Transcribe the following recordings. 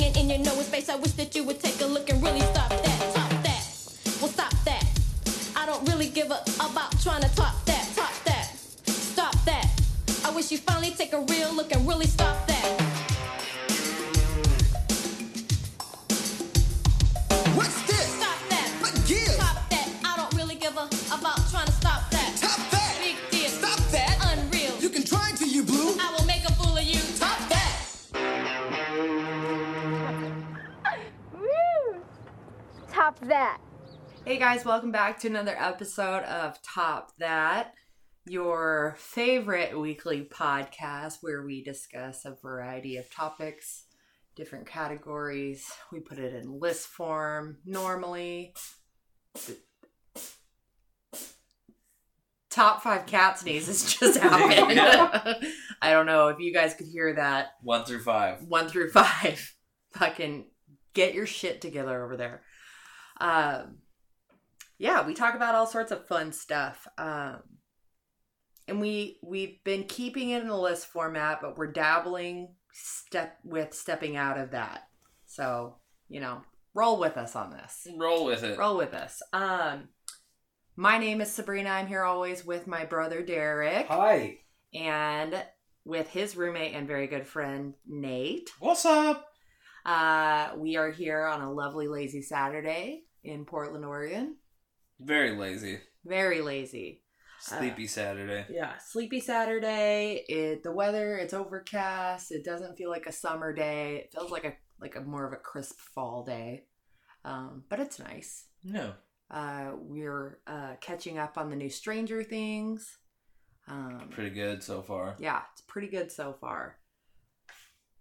hanging in your nose space. I wish that welcome back to another episode of Top That, your favorite weekly podcast where we discuss a variety of topics, different categories. We put it in list form normally. Top five cat sneezes just happened. I don't know if you guys could hear that One through five. one through five. Fucking get your shit together over there. Um, yeah, we talk about all sorts of fun stuff. Um, and we we've been keeping it in the list format, but we're dabbling step with stepping out of that. So you know, roll with us on this. Roll with it. Roll with us. Um, my name is Sabrina. I'm here always with my brother Derek Hi. and with his roommate and very good friend Nate. What's up? Uh, we are here on a lovely lazy Saturday in Portland, Oregon. Very lazy. Very lazy. Sleepy Saturday. Yeah, sleepy Saturday. It the weather. It's overcast. It doesn't feel like a summer day. It feels like a like a more of a crisp fall day. Um, but it's nice. No. Uh, we're uh, catching up on the new Stranger Things. Um, Pretty good so far. yeah, it's pretty good so far.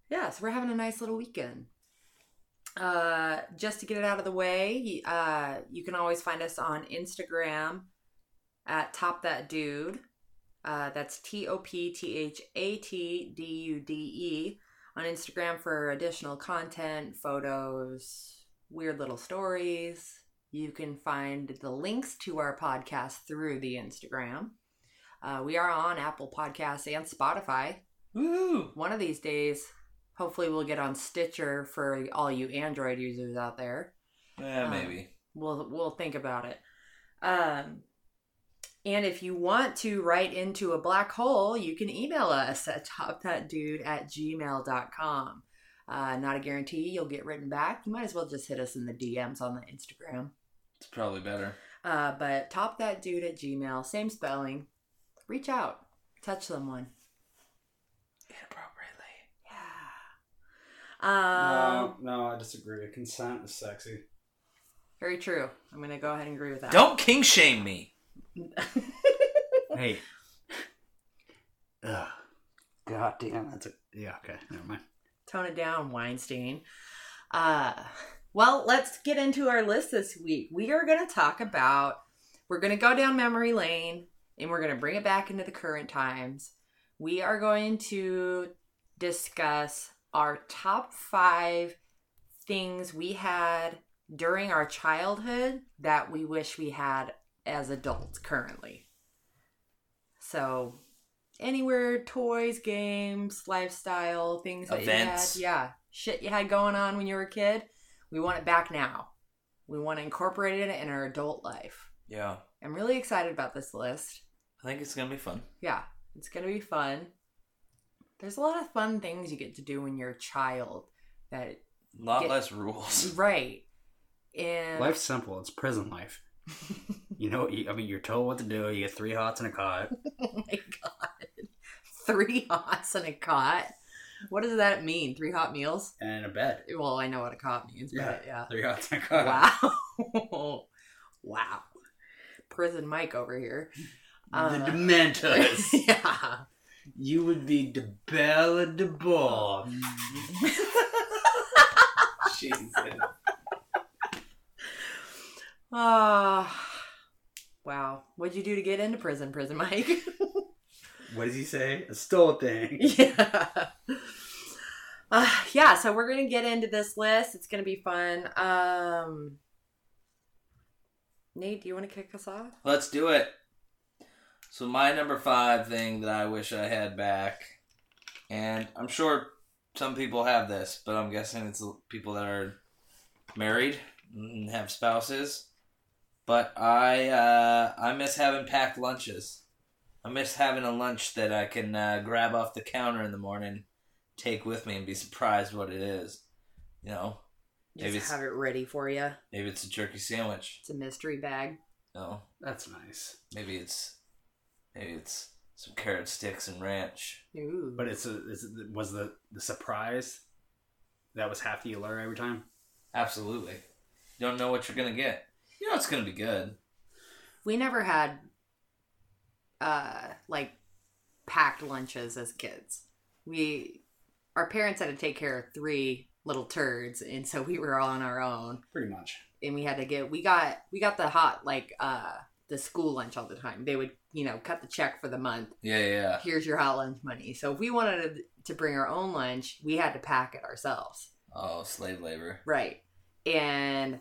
Yeah, so we're having a nice little weekend. Uh, just to get it out of the way, uh, you can always find us on Instagram at Top That Dude. Uh, that's T O P T H A T D U D E on Instagram for additional content, photos, weird little stories. You can find the links to our podcast through the Instagram. Uh, we are on Apple Podcasts and Spotify. Woo! One of these days, hopefully, we'll get on Stitcher for all you Android users out there. Yeah, Um, maybe. We'll we'll think about it. Um, and if you want to write into a black hole, you can email us at topthatdude at gmail.com. Uh, not a guarantee you'll get written back. You might as well just hit us in the DMs on the Instagram. It's probably better. Uh, but top that dude at Gmail, same spelling. Reach out, touch someone. Inappropriately. Yeah. Um, no, no, I disagree. Consent is sexy. Very true. I'm gonna go ahead and agree with that. Don't king shame me. Hey. Ugh. God damn, that's a yeah. Okay, never mind. tone it down, Weinstein. Uh, well, let's get into our list this week. We are going to talk about, we're going to go down memory lane and we're going to bring it back into the current times. We are going to discuss our top five things we had during our childhood that we wish we had as adults currently. So, anywhere toys, games, lifestyle, things that Events. you had. Yeah, shit you had going on when you were a kid. We want it back now. We want to incorporate it in our adult life. Yeah. I'm really excited about this list. I think it's gonna be fun. Yeah, it's going to be fun. There's a lot of fun things you get to do when you're a child that A lot Get- less rules. right. And Life's simple. It's prison life. You know, I mean, you're told what to do. You get three hots and a cot. oh my god. Three hots and a cot. What does that mean? Three hot meals? and a bed. Well, I know what a cot means, but yeah. Three hots and a cot. Wow. wow. Prison Mike over here. the Uh, Dementors. yeah. You would be the Bella de Ball. Jesus. Ah. wow. What'd you do to get into prison, Prison Mike? What does he say? A stole thing. yeah. Uh, yeah, so we're gonna get into this list. It's gonna be fun. Um Nate, do you want to kick us off? Let's do it. So my number five thing that I wish I had back, and I'm sure some people have this, but I'm guessing it's people that are married and have spouses. But I uh, I miss having packed lunches. I miss having a lunch that I can uh, grab off the counter in the morning, take with me, and be surprised what it is. You know, Just Maybe it's- have it ready for you. maybe it's a turkey sandwich. It's a mystery bag. No, That's nice. maybe it's maybe it's some carrot sticks and ranch. Ooh. But it's a is it, was the the surprise that was half the allure every time. Absolutely, you don't know what you're gonna get. You know it's gonna be good. we never had uh like packed lunches as kids. We our parents had to take care of three little turds and so we were all on our own Pretty much. and we had to get we got we got the hot like uh the school lunch all the time. They would, you know, cut the check for the month. Yeah, yeah. yeah. Here's your hot lunch money. So if we wanted to bring our own lunch, we had to pack it ourselves. Oh, slave labor. Right. And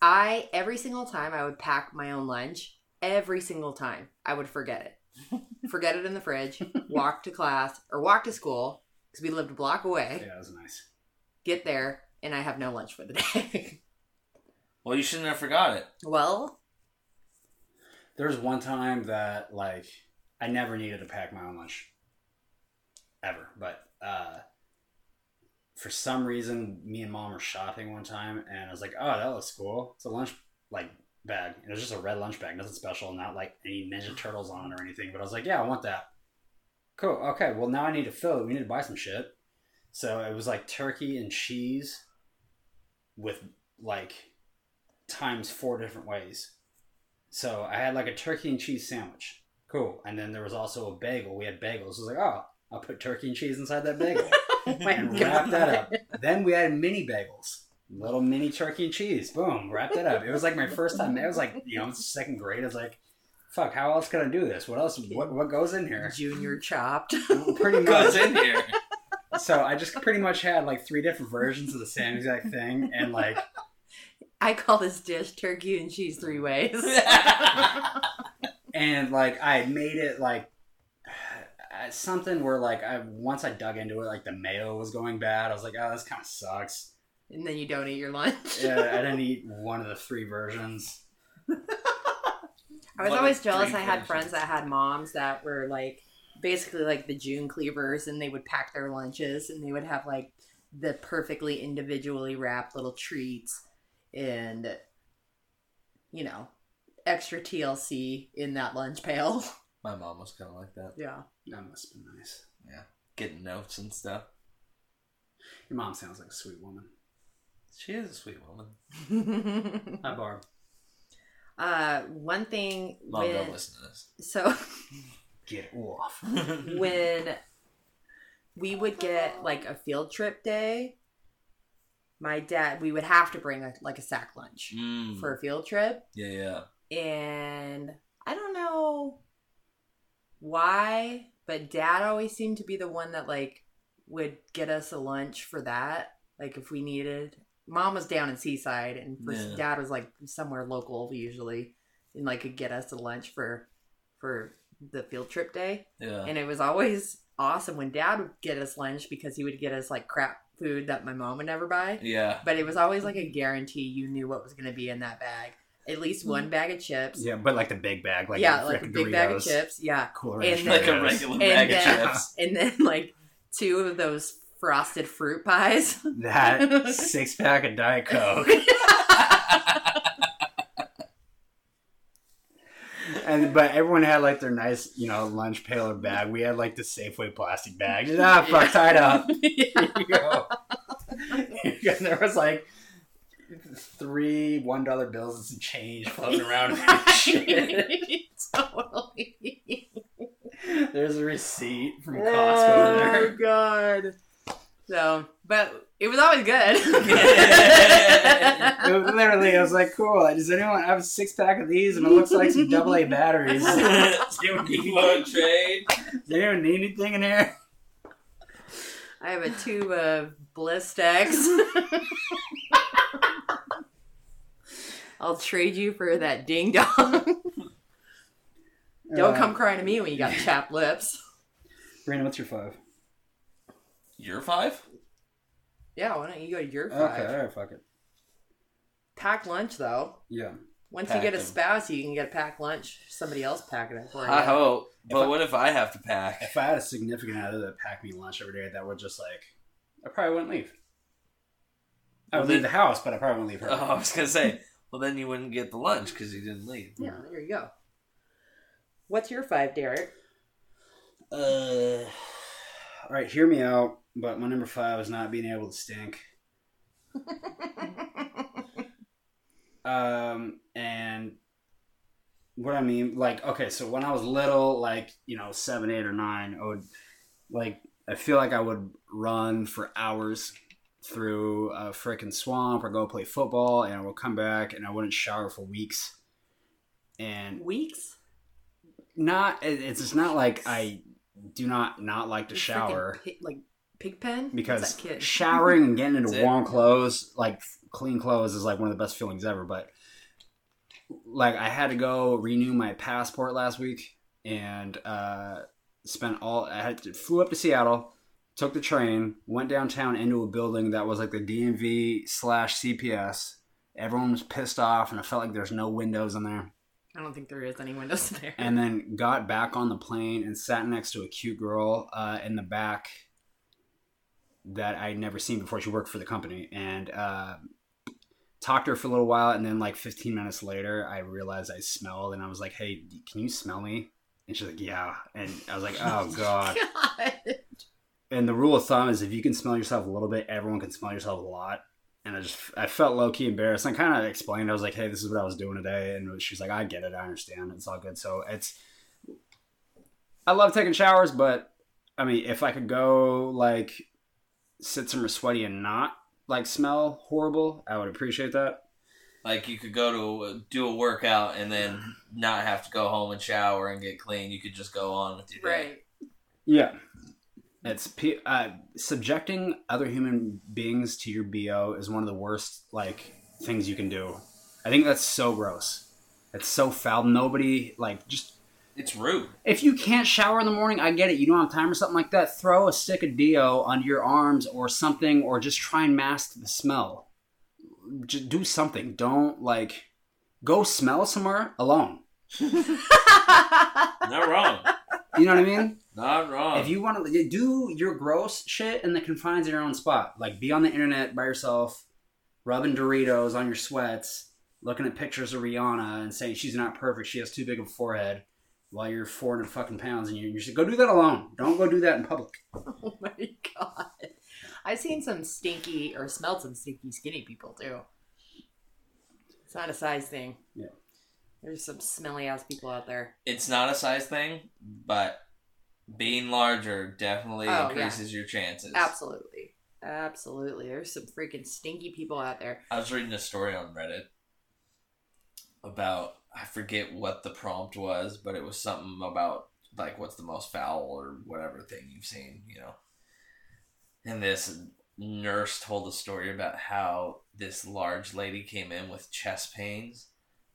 I, every single time I would pack my own lunch, every single time I would forget it. forget it in the fridge, walk to class or walk to school because we lived a block away, Yeah, that was nice. get there, and I have no lunch for the day. Well, you shouldn't have forgot it. well, There was one time that like I never needed to pack my own lunch. Ever. But uh for some reason me and mom were shopping one time and I was like, Oh, that looks cool. It's a lunch like bag. It was just a red lunch bag, nothing special, not like any Ninja Turtles on it or anything. But I was like, Yeah, I want that. Cool. Okay, well now I need to fill it. We need to buy some shit. So it was like turkey and cheese with like times four different ways. So I had like a turkey and cheese sandwich. Cool. And then there was also a bagel. We had bagels. I was like, oh, I'll put turkey and cheese inside that bagel oh and wrap that up. Then we had mini bagels. Little mini turkey and cheese. Boom. Wrap that up. It was like my first time. It was like, you know, second grade. I was like, fuck, how else can I do this? What else? What, what goes in here? Junior chopped. Pretty much. Goes much. in here. So I just pretty much had like three different versions of the same exact thing. And like, I call this dish turkey and cheese three ways. and like I made it like uh, something where like I once I dug into it, like the mayo was going bad. I was like, oh, this kind of sucks. and then you don't eat your lunch. Yeah, I didn't eat one of the three versions. I was One always jealous. I had versions. friends that had moms that were like basically like the June cleavers, and they would pack their lunches, and they would have like the perfectly individually wrapped little treats, and you know, extra TLC in that lunch pail. My mom was kind of like that. Yeah. That must have been nice. Yeah, getting notes and stuff. Your mom sounds like a sweet woman. She is a sweet woman. Hi, Barb. uh, one thing Mom, when don't listen to this. so Get off. when we would get like a field trip day, my dad we would have to bring a, like a sack lunch Mm. for a field trip, yeah, yeah. and I don't know why, but dad always seemed to be the one that like would get us a lunch for that, like if we needed. Mom was down in Seaside, and Yeah. dad was like somewhere local usually, and like could get us a lunch for for the field trip day Yeah. and it was always awesome when dad would get us lunch because he would get us like crap food that my mom would never buy. Yeah. but it was always like a guarantee you knew what was going to be in that bag. At least mm. one bag of chips. Yeah, but like the big bag, like yeah the like a frickin' big bag of chips. Yeah. Cool And then- Like a regular and bag of chips. and then like two of those frosted fruit pies. That six pack of Diet Coke. And but everyone had like their nice, you know, lunch pail or bag. We had like the Safeway plastic bag. Just, ah, fuck, tied up. Here you go. and there was like three one dollar bills and some change floating around. shit. totally There's a receipt from Costco there. Oh god. So, but it was always good. It was literally, I was like, cool. Does anyone have a six pack of these? And it looks like some double A batteries. Does anyone need, Low trade. does anyone need anything in here? I have a tube of Blistex. I'll trade you for that ding dong. Don't Uh, come crying to me when you got chapped lips. Brandon, what's your five? Your five? Yeah, why don't you go to your five? Okay, all right, fuck it. Pack lunch though. Yeah. Once Pack you get a them. spouse, you can get a packed lunch. Somebody else packing it for you. I hope. But I- what if I have to pack? If I had a significant other that packed me lunch every day, that would just like, I probably wouldn't leave. I would Well, leave the house, but I probably wouldn't leave her. Oh, I was gonna say. Well, then you wouldn't get the lunch because you didn't leave. Yeah, there you go. What's your five, Derek? Uh, all right, hear me out. But my number five is not being able to stink. Um, and what I mean, like, okay, so when I was little, like, you know, seven, eight, or nine, I would, like, I feel like I would run for hours through a freaking swamp or go play football, and I would come back and I wouldn't shower for weeks. And Weeks? not, it- it's just not like I do not not like to shower like pig pen? Because kid? showering and getting into warm clothes, like clean clothes, is like one of the best feelings ever. But like, I had to go renew my passport last week and uh, spent all. I had to, flew up to Seattle, took the train, went downtown into a building that was like the DMV slash CPS. Everyone was pissed off, and I felt like there's no windows in there. I don't think there is any windows there. And then got back on the plane and sat next to a cute girl uh, in the back that I'd never seen before. She worked for the company and uh, talked to her for a little while. And then, like 15 minutes later, I realized I smelled and I was like, hey, can you smell me? And she's like, yeah. And I was like, oh, God. God. And the rule of thumb is if you can smell yourself a little bit, everyone can smell yourself a lot. And I just, I felt low key embarrassed. And I kind of explained, I was like, hey, this is what I was doing today. And she's like, I get it. I understand. It's all good. So it's, I love taking showers, but I mean, if I could go like sit somewhere sweaty and not like smell horrible, I would appreciate that. Like you could go to do a workout and then not have to go home and shower and get clean. You could just go on with your day. Right. Yeah. It's uh, subjecting other human beings to your bo is one of the worst like things you can do. I think that's so gross. It's so foul. Nobody like just It's rude. if you can't shower in the morning, I get it. You don't have time or something like that. Throw a stick of deo under your arms or something, or just try and mask the smell. Just do something. Don't like go smell somewhere alone. Not wrong. You know what I mean? Not wrong. If you want to do your gross shit in the confines of your own spot, like be on the internet by yourself, rubbing Doritos on your sweats, looking at pictures of Rihanna and saying she's not perfect, she has too big of a forehead, while you're 400 fucking pounds and you you should go do that alone. Don't go do that in public. Oh my god. I've seen some stinky or smelled some stinky skinny people too. It's not a size thing. Yeah. There's some smelly ass people out there. it's not a size thing, but being larger definitely Oh, yeah. increases your chances. Absolutely. Absolutely. There's some freaking stinky people out there. I was reading a story on Reddit about I forget what the prompt was, but it was something about like what's the most foul or whatever thing you've seen, you know. And this nurse told a story about how this large lady came in with chest pains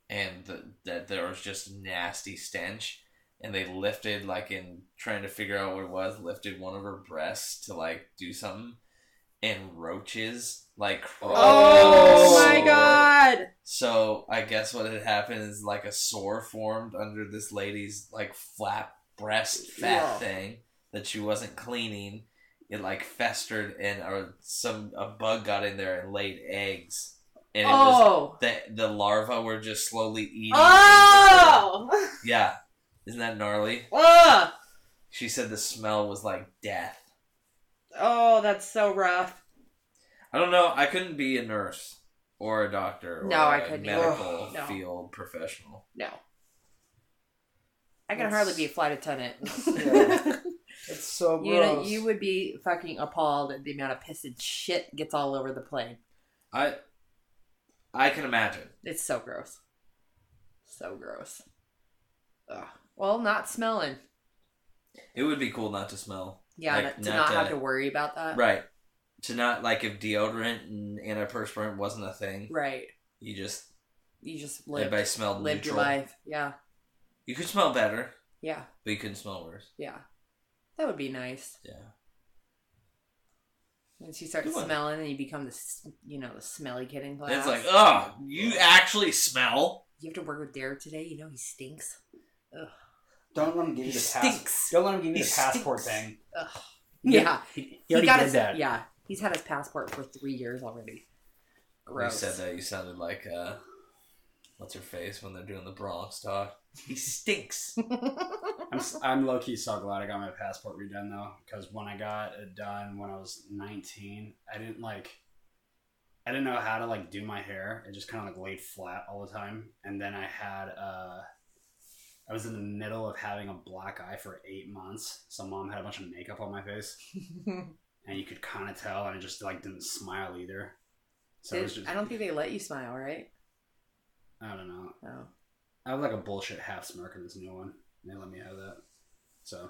and the, that there was just nasty stench and they lifted like in trying to figure out what it was lifted one of her breasts to like do something and roaches like crawled Oh, my god. So I guess what had happened is like a sore formed under this lady's like flap breast fat Yeah. thing that she wasn't cleaning. It like festered and or some a bug got in there and laid eggs. And it was Oh. the the larvae were just slowly eating. Oh. Yeah. Isn't that gnarly? Ugh. She said the smell was like death. Oh, that's so rough. I don't know. I couldn't be a nurse or a doctor or No, I a couldn't either. medical No. field professional. No. I can That's- hardly be a flight attendant. Yeah. It's so you know, you would be fucking appalled at the amount of piss and shit gets all over the plane. I I can imagine. It's so gross. So gross. Ugh. Well, not smelling. It would be cool not to smell. Yeah, Like, to not not to- have to worry about that. Right. To not like if deodorant and antiperspirant wasn't a thing, Right. you just You just lived, everybody smelled lived your life. Yeah. You could smell better, Yeah. but you couldn't smell worse. Yeah. That would be nice. Yeah. And she starts Good one. smelling, and you become the you know the smelly kid in class. It's like, oh, you actually smell. you have to work with Derek today. You know he stinks. Ugh. Don't let him give you the stinks. pass. Don't let him give you He the passport stinks. thing. Ugh. He- Yeah, he, he already got did his that. yeah. He's had his passport for three years already. Gross. You said that. You sounded like uh, what's her face when they're doing the Bronx talk. He stinks. I'm, s- I'm low key so glad I got my passport redone though, because when I got it done when I was 19, I didn't like, I didn't know how to like do my hair. It just kind of like laid flat all the time, and then I had uh, I was in the middle of having a black eye for eight months, so mom had a bunch of makeup on my face, and you could kind of tell, and I just like didn't smile either. So it was Did- just, I don't think they let you smile, right? I don't know. No. I have like a bullshit half smirk in this new one. They let me have that. So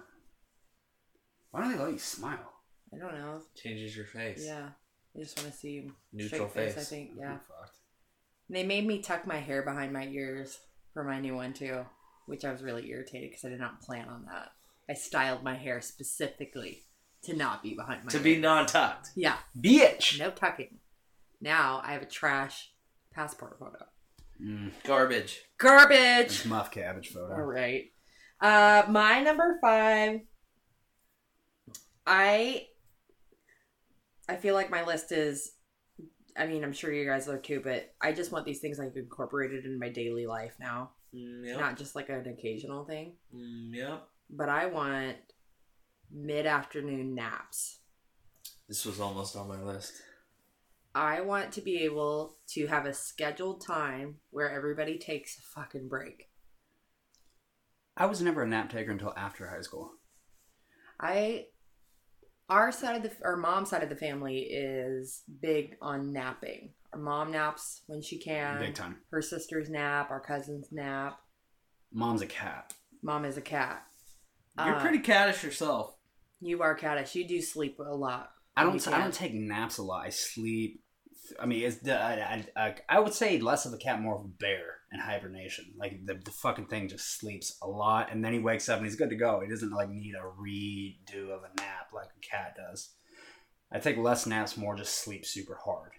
why don't they let you smile? I don't know. Changes your face. Yeah, I just want to see you Neutral straight face. I think. Yeah. I'm fucked. They made me tuck my hair behind my ears for my new one too, which I was really irritated because I did not plan on that. I styled my hair specifically to not be behind my To be non-tucked. yeah, Bitch. no tucking. Now I have a trash passport photo. Mm, Garbage. Garbage. it's muff cabbage photo. All right. Uh, my number five. I. I feel like my list is. I mean, I'm sure you guys are too, but I just want these things like incorporated in my daily life now, Mm, yep. not just like an occasional thing. Mm, yep. But I want mid-afternoon naps. This was almost on my list. I want to be able to have a scheduled time where everybody takes a fucking break. I was never a nap taker until after high school. I our side of the our mom's side of the family is big on napping. Our mom naps when she can. Big time. Her sisters nap. Our cousins nap. Mom's a cat. Mom is a cat. You're Uh, pretty caddish yourself. You are cattish. You do sleep a lot. I don't. I don't take naps a lot. I sleep. I mean, it's. I, I, I, I would say less of a cat, more of a bear in hibernation. Like the, the fucking thing just sleeps a lot, and then he wakes up and he's good to go. He doesn't like need a redo of a nap like a cat does. I take less naps, more just sleep super hard.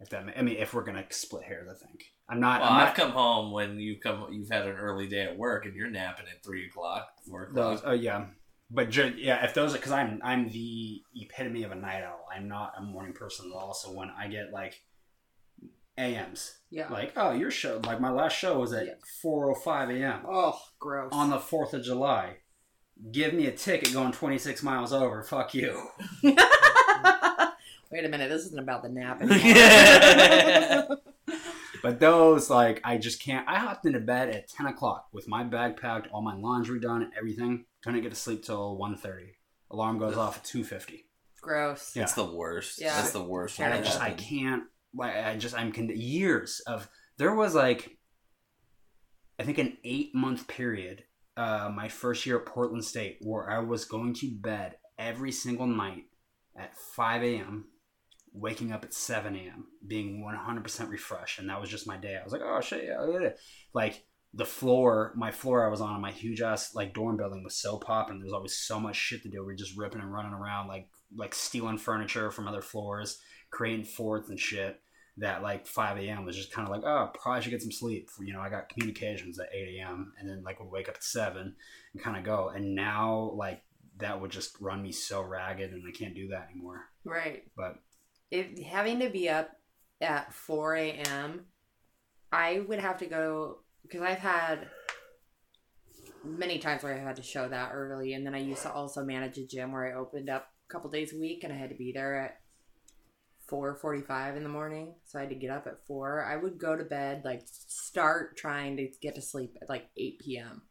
If that, I mean, if we're gonna split hairs, I think I'm not. Well, I'm I've not come home when you come. You've had an early day at work, and you're napping at three o'clock, four o'clock. those. Oh yeah, but yeah, if those are because I'm I'm the epitome of a night owl. I'm not a morning person at all. So when I get like AMs, Yeah. like oh your show, like my last show was at Yeah. at 4:05 a.m. oh, gross. on the 4th of July. Give me a ticket going 26 miles over. Fuck you. Wait a minute. This isn't about the nap anymore. But those like I just can't. I hopped into bed at 10 o'clock with my bag packed, all my laundry done, everything. Couldn't get to sleep till 1:30. Alarm goes off at 2:50. gross. Yeah. It's the worst. Yeah. That's the worst. And and I one just I can't like I just I'm con- years of there was like I think an eight month period uh my first year at Portland State where I was going to bed every single night at 5 a.m. waking up at 7 a.m. being 100% refreshed and that was just my day I was like oh shit yeah, like the floor my floor I was on in my huge ass like dorm building was so popping there was always so much shit to do we are just ripping and running around like like stealing furniture from other floors creating forts and shit that like 5 a.m. was just kind of like, oh, probably should get some sleep. You know, I got communications at 8 a.m. and then like would wake up at 7 and kind of go. And now like that would just run me so ragged and I can't do that anymore. Right. But if having to be up at 4 a.m., I would have to go because I've had many times where I had to show that early, and then I used to also manage a gym where I opened up a couple days a week, and I had to be there at 4:45 in the morning, so I had to get up at four. I would go to bed like start trying to get to sleep at like 8 p.m.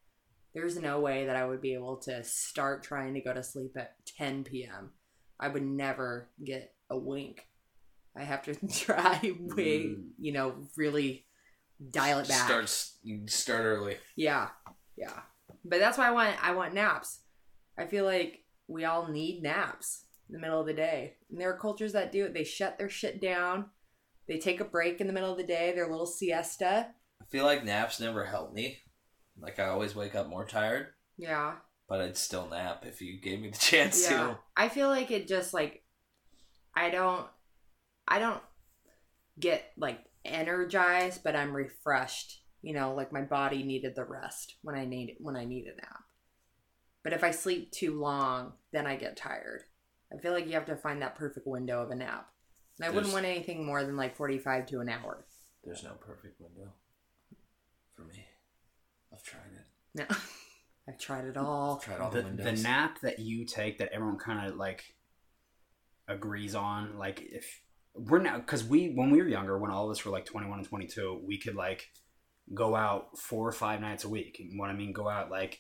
There's no way that I would be able to start trying to go to sleep at 10 p.m. I would never get a wink. I have to try way, Mm. you know, really dial it back. Starts. Start early. Yeah, yeah. But that's why I want I want naps. I feel like we all need naps in the middle of the day. And there are cultures that do it. They shut their shit down. They take a break in the middle of the day, their little siesta. I feel like naps never help me. Like I always wake up more tired, Yeah. but I'd still nap if you gave me the chance Yeah. to. I feel like it just like I don't I don't get like energized, but I'm refreshed. You know, like my body needed the rest when I need when I need a nap. But if I sleep too long, then I get tired. I feel like you have to find that perfect window of a nap. And I wouldn't want anything more than like 45 to an hour. There's no perfect window for me. I've tried it. No. I've tried it all. I've tried all the, the, the nap that you take that everyone kind of like agrees on like if we're now because we when we were younger when all of us were like 21 and 22 we could like go out four or five nights a week. And what i mean? Go out like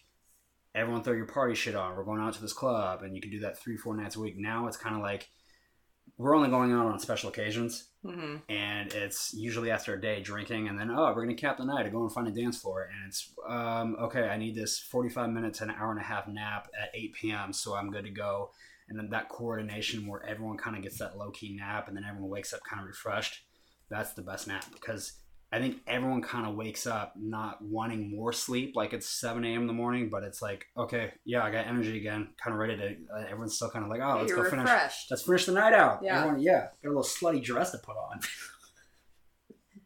everyone throw your party shit on. We're going out to this club and you can do that three four nights a week. Now it's kind of like we're only going out on special occasions. Hmm and it's usually after a day drinking and then oh we're gonna cap the night and go and find a dance floor. And it's um, okay i need this 45 minutes an hour and a half nap at 8 p.m so i'm good to go and then that coordination where everyone kind of gets that low-key nap and then everyone wakes up kind of refreshed that's the best nap because i think everyone kind of wakes up not wanting more sleep like it's 7 a.m in the morning but it's like okay yeah i got energy again kind of ready to uh, everyone's still kind of like oh let's You're go finish refreshed. let's finish the night out Yeah. Everyone, yeah got a little slutty dress to put on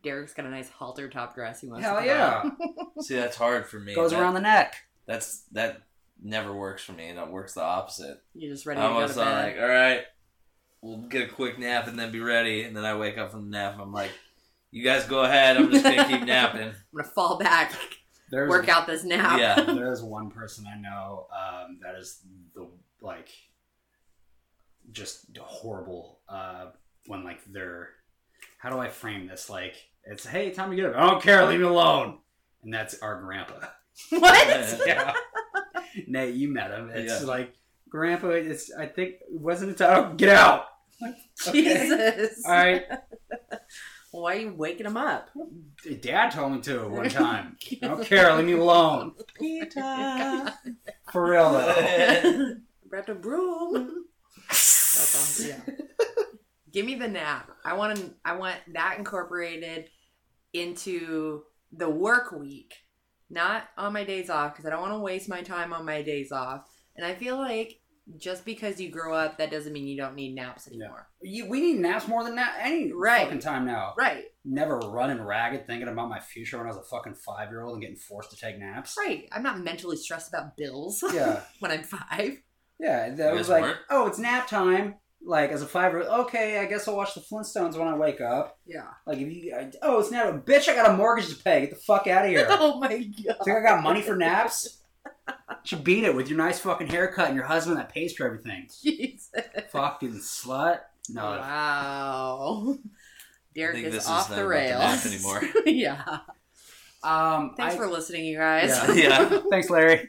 Derek's got a nice halter top dress he wants hell to put yeah on. See, that's hard for me. goes That- around the neck. That's that never works for me, and it works the opposite. You're just ready I'm to go to bed. like, all right, we'll get a quick nap and then be ready. And then I wake up from the nap. I'm like, you guys go ahead. I'm just gonna keep napping. I'm gonna fall back, There's work out this nap. Yeah. there's one person I know um, that is the like just horrible uh, when like they're how do I frame this like it's hey time to get up I don't care leave me alone and that's our grandpa what? yeah Nate you met him it's Yeah. like grandpa it's I think wasn't it time get out Like, okay. Jesus. all right Why are you waking him up? dad told me to one time I don't care leave me alone Peter. for real though Grab a broom. That's awesome. Yeah. Give me the nap. I want to. I want that incorporated into the work week, not on my days off, because I don't want to waste my time on my days off. And I feel like just because you grow up, that doesn't mean you don't need naps anymore. You, we need naps more than that any Right. fucking time now. Right. Never running ragged thinking about my future when I was a fucking five year old and getting forced to take naps. Right. I'm not mentally stressed about bills Yeah, when I'm five. yeah. That was like, weren't? oh, it's nap time. Like as a five year old, okay, I guess I'll watch the Flintstones when I wake up. Yeah. Like if you, I, oh, it's nap. Bitch, I got a mortgage to pay. Get the fuck out of here. Oh my god. Think I got money for naps? you beat it with your nice fucking haircut and your husband that pays for everything. Jesus. Fucking slut. No, Wow. Derek think is this is off not the about the rails anymore. yeah. um, Thanks I- for listening, you guys. Yeah. Yeah. Thanks, Larry.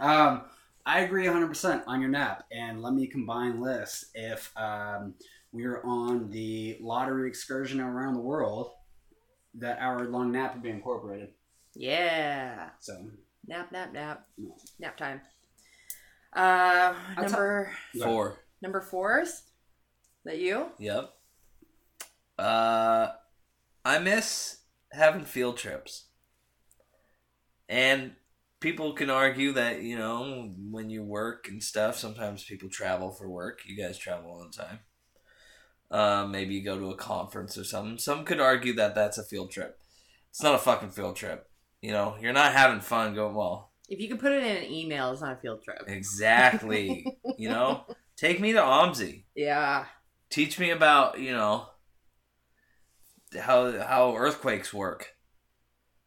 Um, I agree 100% on your nap. And let me combine this. If um, we were on the lottery excursion around the world, that hour long nap would be incorporated. yeah. So, Nap, nap, nap. No. Nap time. Uh, I'll number Four. number fours. Is that you? Yep. Uh, I miss having field trips. And people can argue that, you know, when you work and stuff, sometimes people travel for work. You guys travel all the time. Uh, maybe you go to a conference or something. Some could argue that that's a field trip. It's not a fucking field trip. You know, you're not having fun going, well, If you could put it in an email, it's not a field trip. exactly. you know, take me to OMSI. Yeah. teach me about you know how how earthquakes work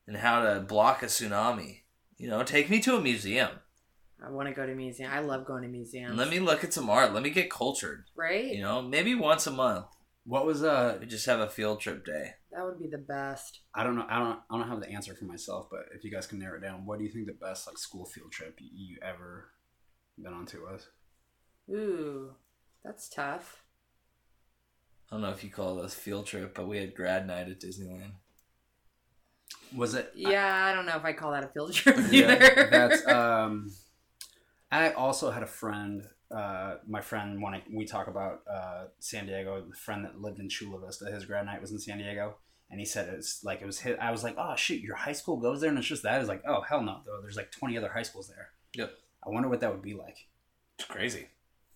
and how to block a tsunami you know take me to a museum I want to go to a museum. I love going to museums. let me look at some art let me get cultured right? you know maybe once a month what was, uh, we just have a field trip day That would be the best. I don't know, I don't, I don't have the answer for myself, but if you guys can narrow it down, what do you think the best, like, school field trip you ever been on to was? Ooh, that's tough. i don't know if you call it a field trip but we had grad night at disneyland Was it? Yeah, I don't know if I call that a field trip Yeah, either. That's um. I also had a friend. Uh, my friend when I, we talk about uh, San Diego, the friend that lived in Chula Vista, his grad night was in San Diego, and he said it's like it was his. I was like, oh shit, your high school goes there, and it's just that. Is like, oh hell no, though. There's like 20 other high schools there. Yep. I wonder what that would be like. it's crazy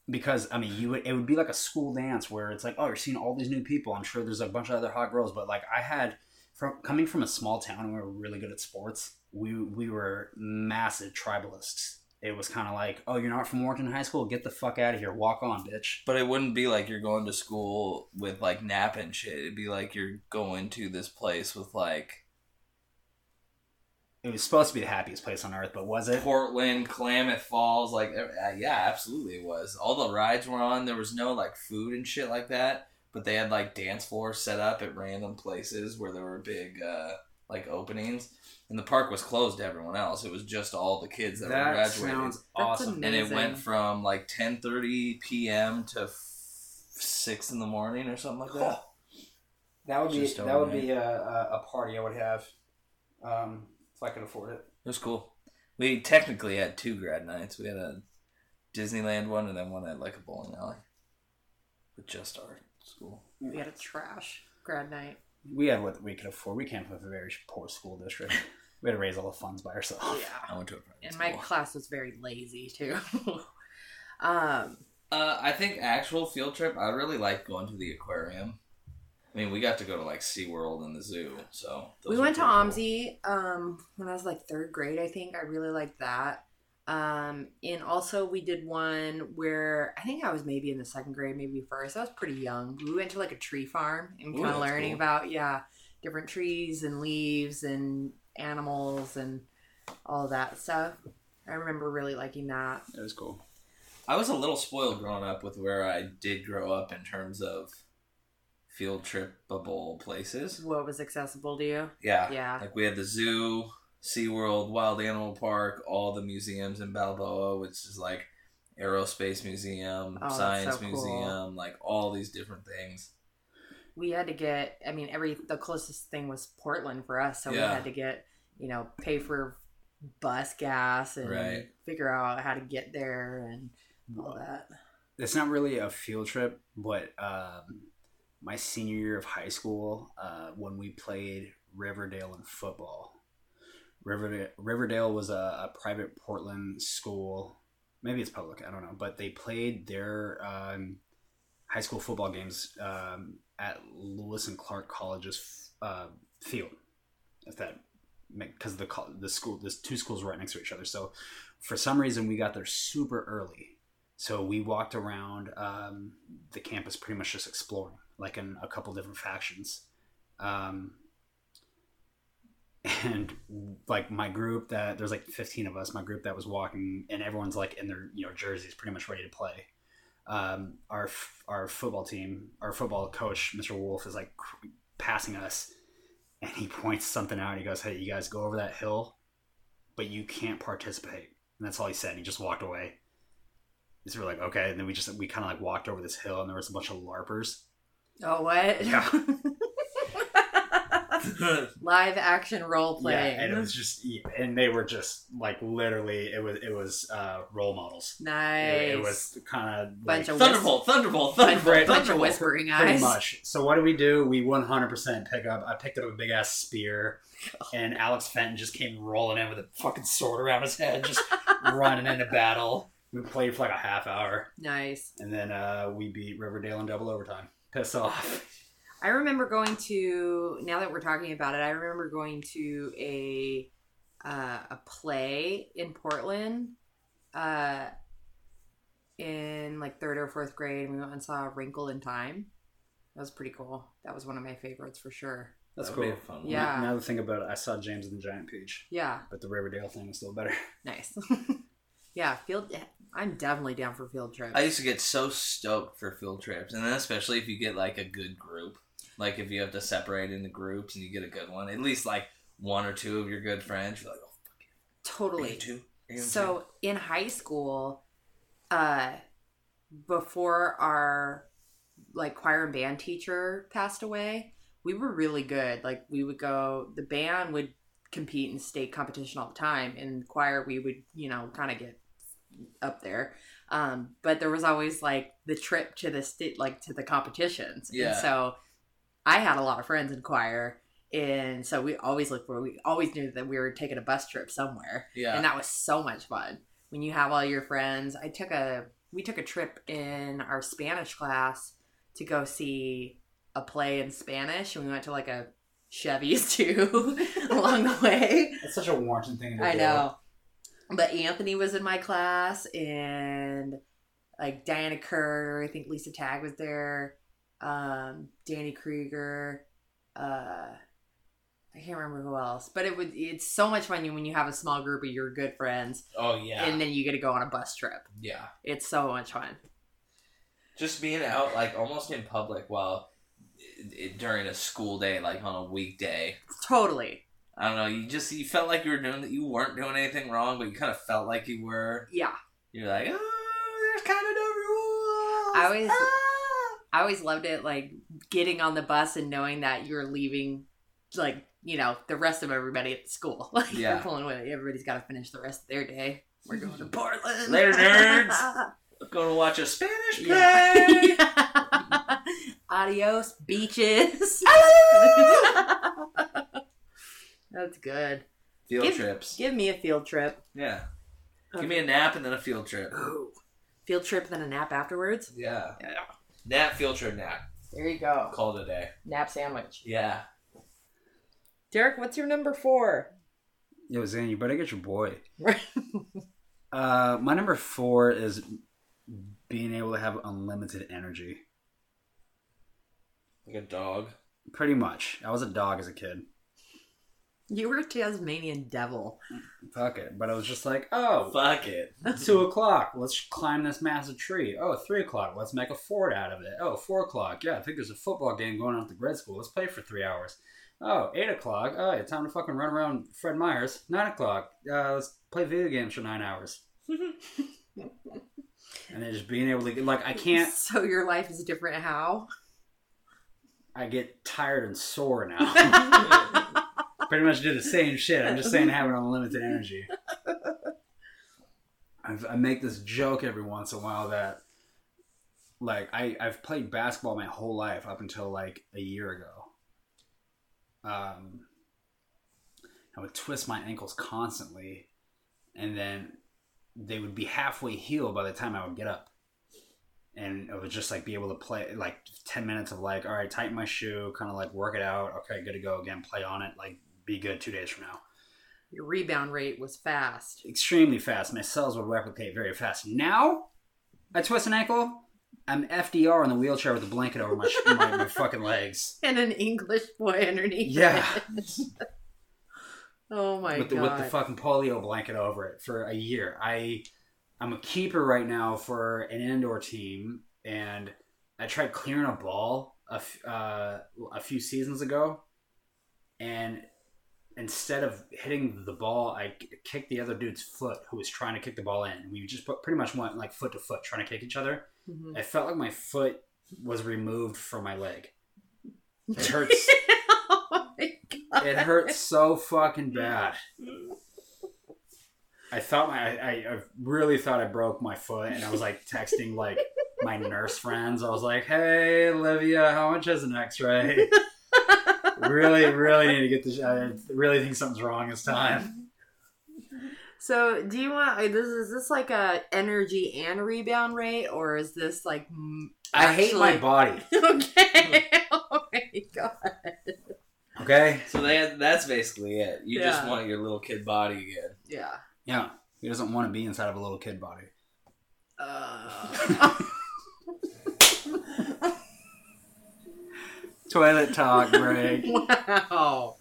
because I mean, you would, it would be like a school dance where it's like, oh, you're seeing all these new people. I'm sure there's a bunch of other hot girls, but like I had from coming from a small town and we were really good at sports. We we were massive tribalists. It was kind of like, oh, you're not from Warrenton High School, get the fuck out of here, walk on, bitch. But it wouldn't be like you're going to school with like nap and shit. It'd be like you're going to this place with like It was supposed to be the happiest place on earth, but was it? Portland, Klamath Falls. Like, uh, yeah, absolutely, it was. All the rides were on. There was no like food and shit like that, but they had like dance floors set up at random places where there were big uh, like openings, and the park was closed to everyone else. It was just all the kids that, were That graduating. sounds awesome. amazing. and it went from like 10:30 p.m. to f- six in the morning or something like that. That would be that over would be a, a, a party I would have, um, if I could afford it. It was cool. We technically had two grad nights. We had a Disneyland one and then one at like a bowling alley. With just our school. We had a trash grad night. We had what we could afford. We came from a very poor school district. we had to raise all the funds by ourselves. Yeah, I went to a private And my class was very lazy too. um, Uh, I think actual field trip. I really like going to the aquarium. I mean, we got to go to like SeaWorld and the zoo. So we went to pretty cool. OMSI um, when I was like third grade, I think. I really liked that. Um, and also we did one where I think I was maybe in the second grade, maybe first. I was pretty young. We went to like a tree farm and kind of learning cool. about yeah different trees and leaves and animals and all that stuff. I remember really liking that. It was cool. I was a little spoiled growing up with where I did grow up in terms of field tripable places. What was accessible to you? Yeah. Yeah. Like we had the zoo, SeaWorld, Wild Animal Park, all the museums in Balboa, which is like Aerospace Museum, Oh, Science so cool. Museum, like all these different things. we had to get i mean every the closest thing was portland for us so we had to get you know pay for bus gas and Right. figure out how to get there and all that It's not really a field trip, but um, my senior year of high school, uh, when we played Riverdale in football, Riverdale, Riverdale was a, a private Portland school. Maybe it's public, I don't know. But they played their um, high school football games um, at Lewis and Clark College's uh, field. If that, because the the school, the two schools right next to each other. So for some reason, we got there super early. So we walked around um, the campus pretty much just exploring, like in a couple different factions. Um, and like my group that there's like 15 of us, my group that was walking, and everyone's like in their you know jerseys, pretty much ready to play. Um, our f- our football team, our football coach, Mr. Wolf, is like cr- passing us, and he points something out. And he goes, "Hey, you guys go over that hill, but you can't participate." And that's all he said. He just walked away. So we're like, okay. And then we just we kind of like walked over this hill, and there was a bunch of larpers. oh what Yeah. live action role playing Yeah, and it was just, and they were just like literally, it was it was uh, role models. nice It, it was kind of Bunch of Thunderbolt, Thunderbolt, Thunderbolt, bunch of Thunderbolt. whispering eyes pretty much. So what do we do? We 100% pick up. I picked up a big ass spear, and Alex Fenton just came rolling in with a fucking sword around his head, just running into battle. We played for like a half hour, nice and then uh, we beat Riverdale in double overtime. Piss off. I remember going to now that we're talking about it, I remember going to a uh, a play in Portland uh, in like third or fourth grade, and we went and saw A Wrinkle in Time. That was pretty cool. That was one of my favorites for sure. That's That cool. would be a fun one. Yeah. Now the thing about it, I saw James and the Giant Peach, Yeah, but the Riverdale thing was still better. nice. yeah, field. I'm definitely down for field trips. I used to get so stoked for field trips, and then especially if you get like a good group, like if you have to separate into groups and you get a good one, at least like one or two of your good friends, you're like, oh, fuck totally. two? So in high school, uh, before our like choir and band teacher passed away, we were really good. Like we would go, the band would compete in state competition all the time. In choir, we would, you know, kind of get up there. Um, but there was always like the trip to the state, like to the competitions. Yeah. And so I had a lot of friends in choir. And so we always looked for, we always knew that we were taking a bus trip somewhere yeah, and that was so much fun when you have all your friends i took a we took a trip in our Spanish class to go see a play in Spanish, and we went to like a Chevy's too along the way. It's such a Warrington thing to I do. know. But Anthony was in my class and like Diana Kerr, I think Lisa Tag was there, um, Danny Krieger, uh I can't remember who else. But it would it's so much fun when you have a small group of your good friends Oh yeah, and then you get to go on a bus trip. yeah. It's so much fun. Just being out like almost in public while it, during a school day, like on a weekday. Totally. I don't know. You just you felt like you were doing that. You weren't doing anything wrong, but you kind of felt like you were. Yeah. You're like, oh, there's kind of no rules. I always- Ah." I always loved it, like getting on the bus and knowing that you're leaving, like you know, the rest of everybody at school. Like Yeah. you're pulling away. Everybody's got to finish the rest of their day. We're going to Portland. Later, nerds. Going to watch a Spanish play. Yeah. Adios, beaches. That's good. Field Give- trips. Give me a field trip. Yeah. Give me a nap and then a field trip. Ooh. Field trip, then a nap afterwards. Yeah. Yeah. Nap, field trip, nap. There you go. Call it a day. Nap sandwich. Yeah. Derek, what's your number four? Yo, Zane, you better get your boy. Uh, my number four is being able to have unlimited energy. Like a dog. Pretty much. I was a dog as a kid. You were a Tasmanian devil. Fuck it. But I was just like, oh, Fuck it. two o'clock. Let's climb this massive tree. Oh, three o'clock. Let's make a fort out of it. Oh, four o'clock. Yeah, I think there's a football game going on at the grade school. Let's play for three hours. Oh, eight o'clock. Oh, yeah, time to fucking run around Fred Meyers. Nine o'clock. Uh, let's play video games for nine hours. and then just being able to get, like, I can't, So your life is different how? I get tired and sore now. Pretty much did the same shit. I'm just saying having unlimited energy. I've, I make this joke every once in a while that, like, I, I've played basketball my whole life up until like a year ago. Um, I would twist my ankles constantly, and then they would be halfway healed by the time I would get up. And it would just like be able to play like 10 minutes of like, all right, tighten my shoe, kind of like work it out. Okay, good to go again, play on it, like be good two days from now. Your rebound rate was fast. extremely fast. My cells would replicate very fast. Now, I twist an ankle. I'm FDR in the wheelchair with a blanket over my sh- my, my fucking legs. And an English boy underneath. Yeah, Oh my with the, god. with the fucking polio blanket over it for a year. I I'm a keeper right now for an indoor team, and I tried clearing a ball a, f- uh, a few seasons ago, and instead of hitting the ball, I kicked the other dude's foot who was trying to kick the ball in. We just put, pretty much went like foot to foot trying to kick each other. Mhm. I felt like my foot was removed from my leg. It hurts. oh my god. it hurt so fucking bad. I thought my I, I I really thought I broke my foot, and I was like texting like my nurse friends. I was like, "Hey, Olivia, how much is an X-ray? really, really need to get this. I really think something's wrong this time." So, do you want this? Is this like a energy and rebound rate, or is this like? I hate my body. Okay. oh my god. Okay. So they, that's basically it. You just want your little kid body again. Yeah. Yeah. He doesn't want to be inside of a little kid body. Uh, Toilet talk break. wow.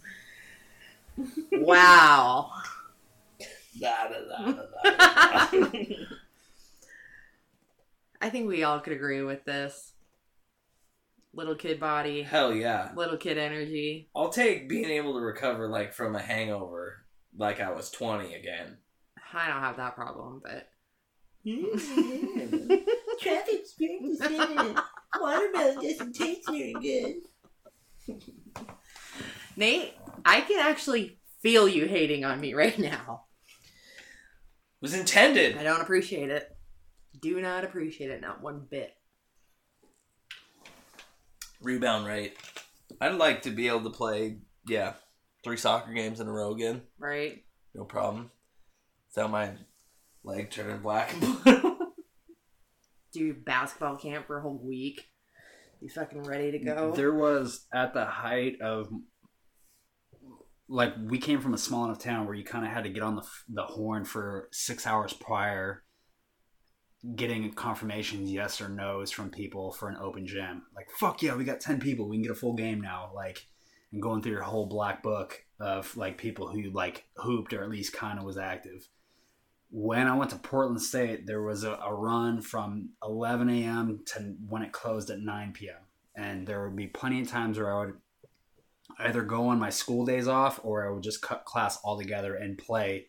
Wow. Da, da, da, da, da, da. I think we all could agree with this. Little kid body, Hell yeah. little kid energy. I'll take being able to recover like from a hangover like I was 20 again. I don't have that problem, but mm-hmm. Traffic's very Watermelon doesn't taste very good. Nate, I can actually feel you hating on me right now. was intended. I don't appreciate it. Do not appreciate it, not one bit. Rebound rate. I'd like to be able to play, yeah, three soccer games in a row again. Right? No problem. Without my leg turning black and blue. do basketball camp for a whole week. You fucking ready to go? There was at the height of like we came from a small enough town where you kind of had to get on the the horn for six hours prior, getting confirmations yes or no's from people for an open gym. Like fuck yeah, we got ten people, we can get a full game now. Like and going through your whole black book of like people who like hooped or at least kind of was active. When I went to Portland State, there was a, a run from 11 a.m. to when it closed at 9 p.m. And there would be plenty of times where I would either go on my school days off or I would just cut class altogether and play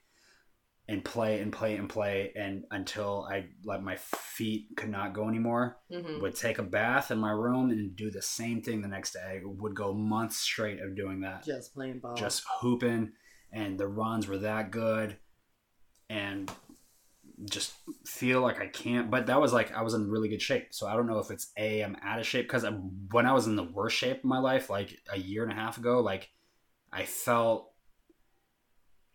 and play and play and play and until I like my feet could not go anymore. Mhm. Would take a bath in my room and do the same thing the next day. Would go months straight of doing that Just playing ball. just hooping, and the runs were that good, and just feel like I can't. But that was like I was in really good shape, so I don't know if it's a I'm out of shape because when I was in the worst shape of my life, like a year and a half ago, like I felt,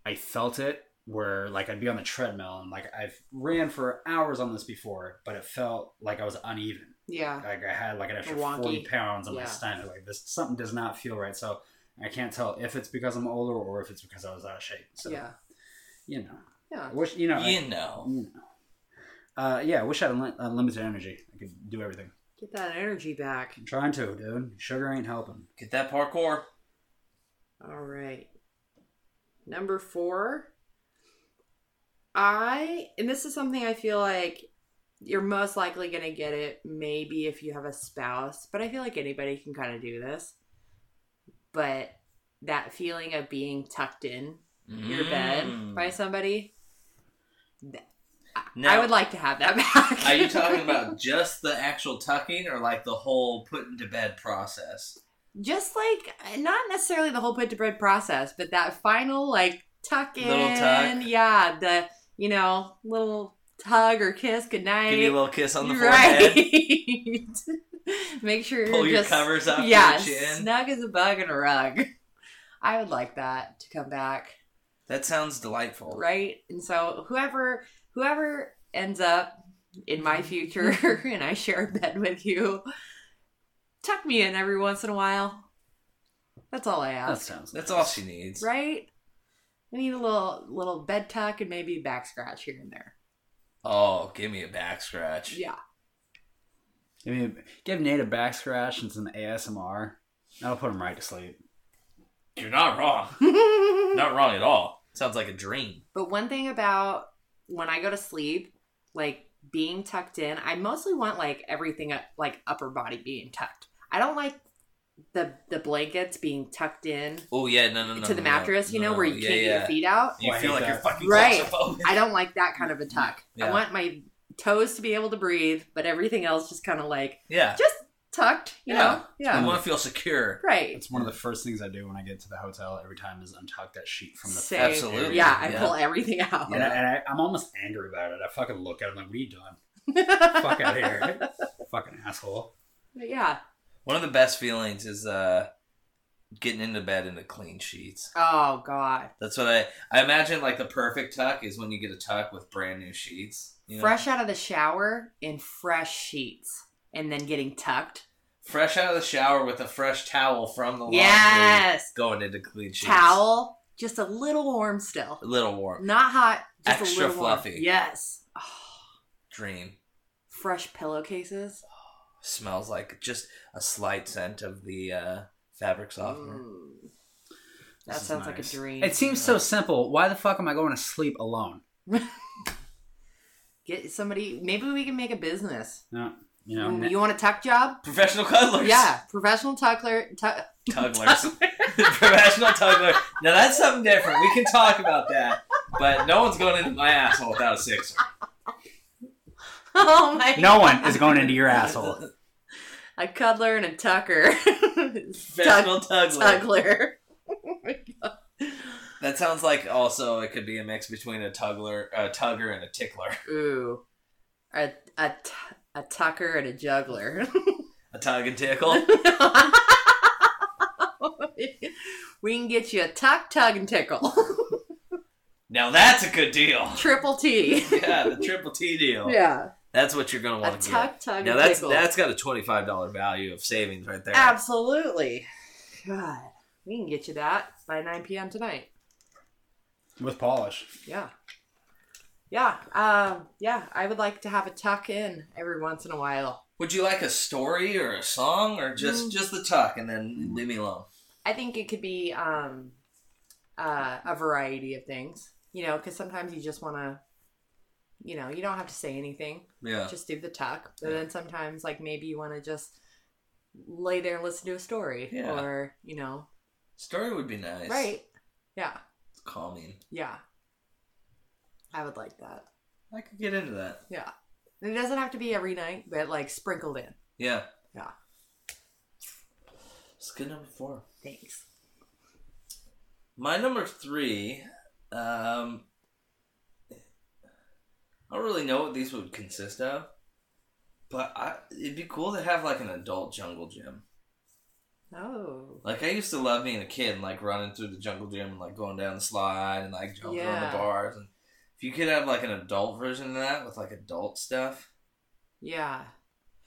I felt it where like I'd be on the treadmill and like I've ran for hours on this before, but it felt like I was uneven yeah. like I had like an extra Wonky. forty pounds on my Yeah. stomach. Like this, something does not feel right. So I can't tell if it's because I'm older or if it's because I was out of shape. So yeah. you know, Yeah. Wish you know, I- You know. you know. Uh, yeah, I wish I had unli- unlimited energy. I could do everything. Get that energy back. I'm trying to, dude. Sugar ain't helping. Get that parkour. All right. Number four. I, and this is something I feel like you're most likely going to get it maybe if you have a spouse, but I feel like anybody can kind of do this. But that feeling of being tucked in your bed Mm. by somebody, th- I would like to have that back. Are you talking about just the actual tucking or like the whole putting to bed process? just like not necessarily the whole put to bed process, but that final like tuck in, Little tuck. yeah, the you know little tug or kiss goodnight, Give you a little kiss on the right? forehead. Make sure Pull you're your just covers up yeah, snug as a bug in a rug. I would like that to come back, That sounds delightful. right? And so whoever whoever ends up in my future and I share a bed with you, tuck me in every once in a while. That's all I ask. That sounds. That's all she needs. right? I need a little little bed tuck and maybe a back scratch here and there. Oh, give me a back scratch. Yeah. I mean, give Nate a back scratch and some ASMR. That'll put him right to sleep. You're not wrong. not wrong at all. Sounds like a dream. but one thing about when I go to sleep, like being tucked in, I mostly want like everything uh, like upper body being tucked. I don't like the the blankets being tucked in Oh yeah, no, no, no. to the no, mattress, you know, no, where you yeah, can't get your feet out. You Oh, I feel hate like you're fucking Right. claustrophobic. I don't like that kind of a tuck. I want my toes to be able to breathe, but everything else just kind of like Yeah. just tucked, you Yeah. know? Yeah. I want to feel secure. Right. It's one of the first things I do when I get to the hotel every time is untuck that sheet from the Same. Absolutely. Yeah, I Yeah. pull everything out. And, I, and I, I'm almost angry about it. I fucking look at him like, "What are you doing? Fuck out of here, fucking asshole." But yeah. One of the best feelings is uh getting into bed in the clean sheets. Oh God. That's what I I imagine like the perfect tuck is when you get a tuck with brand new sheets. You know? Fresh out of the shower in fresh sheets, and then getting tucked. fresh out of the shower with a fresh towel from the laundry. Yes. Going into clean sheets. Towel, just a little warm still, A little warm. not hot, just Extra a little warm. fluffy. Yes. Oh, Dream. fresh pillowcases. Smells like just a slight scent of the uh, fabric softener. Mm. That This is sounds like a dream. It seems so simple. Why the fuck am I going to sleep alone? Get somebody. Maybe we can make a business. No, you know. Mm, you want a tuck job? Professional cuddlers. Yeah, professional tuckler. Tu- Tugglers. Professional tuggler. Now that's something different. We can talk about that. But no one's going into my asshole without a sixer. oh my! no one is going into your asshole. A cuddler and a tucker. Professional tuggler. Tuggler. Oh my God. That sounds like also it could be a mix between a tuggler, a tugger, and a tickler. Ooh, a a t- a tucker and a juggler. A tug and tickle. we can get you a tuck, tug, and tickle. Now that's a good deal. Triple T. Yeah, the triple T deal. Yeah. That's what you're gonna want to tuck, get. tug, Now and that's tickle. that's got a twenty five dollar value of savings right there. Absolutely. God, we can get you that by 9 p.m. tonight. With polish. Yeah. Yeah. Um, yeah, I would like to have a tuck in every once in a while. Would you like a story or a song or just Mm. just the tuck and then leave me alone? I think it could be um, uh, a variety of things, you know, because sometimes you just want to, you know, you don't have to say anything. Yeah. Just do the tuck. But Yeah. then sometimes, like, maybe you want to just lay there and listen to a story. Yeah. Or, you know, Story would be nice. right. Yeah. It's calming. Yeah. I would like that. I could get into that. Yeah. And it doesn't have to be every night, but like sprinkled in. Yeah. Yeah. It's good number four. Thanks. My number three, um, I don't really know what these would consist of, but I, it'd be cool to have like an adult jungle gym. Oh. Like I used to love being a kid and like running through the jungle gym and like going down the slide and like jumping on the bars and you could have like an adult version of that with like adult stuff. Yeah.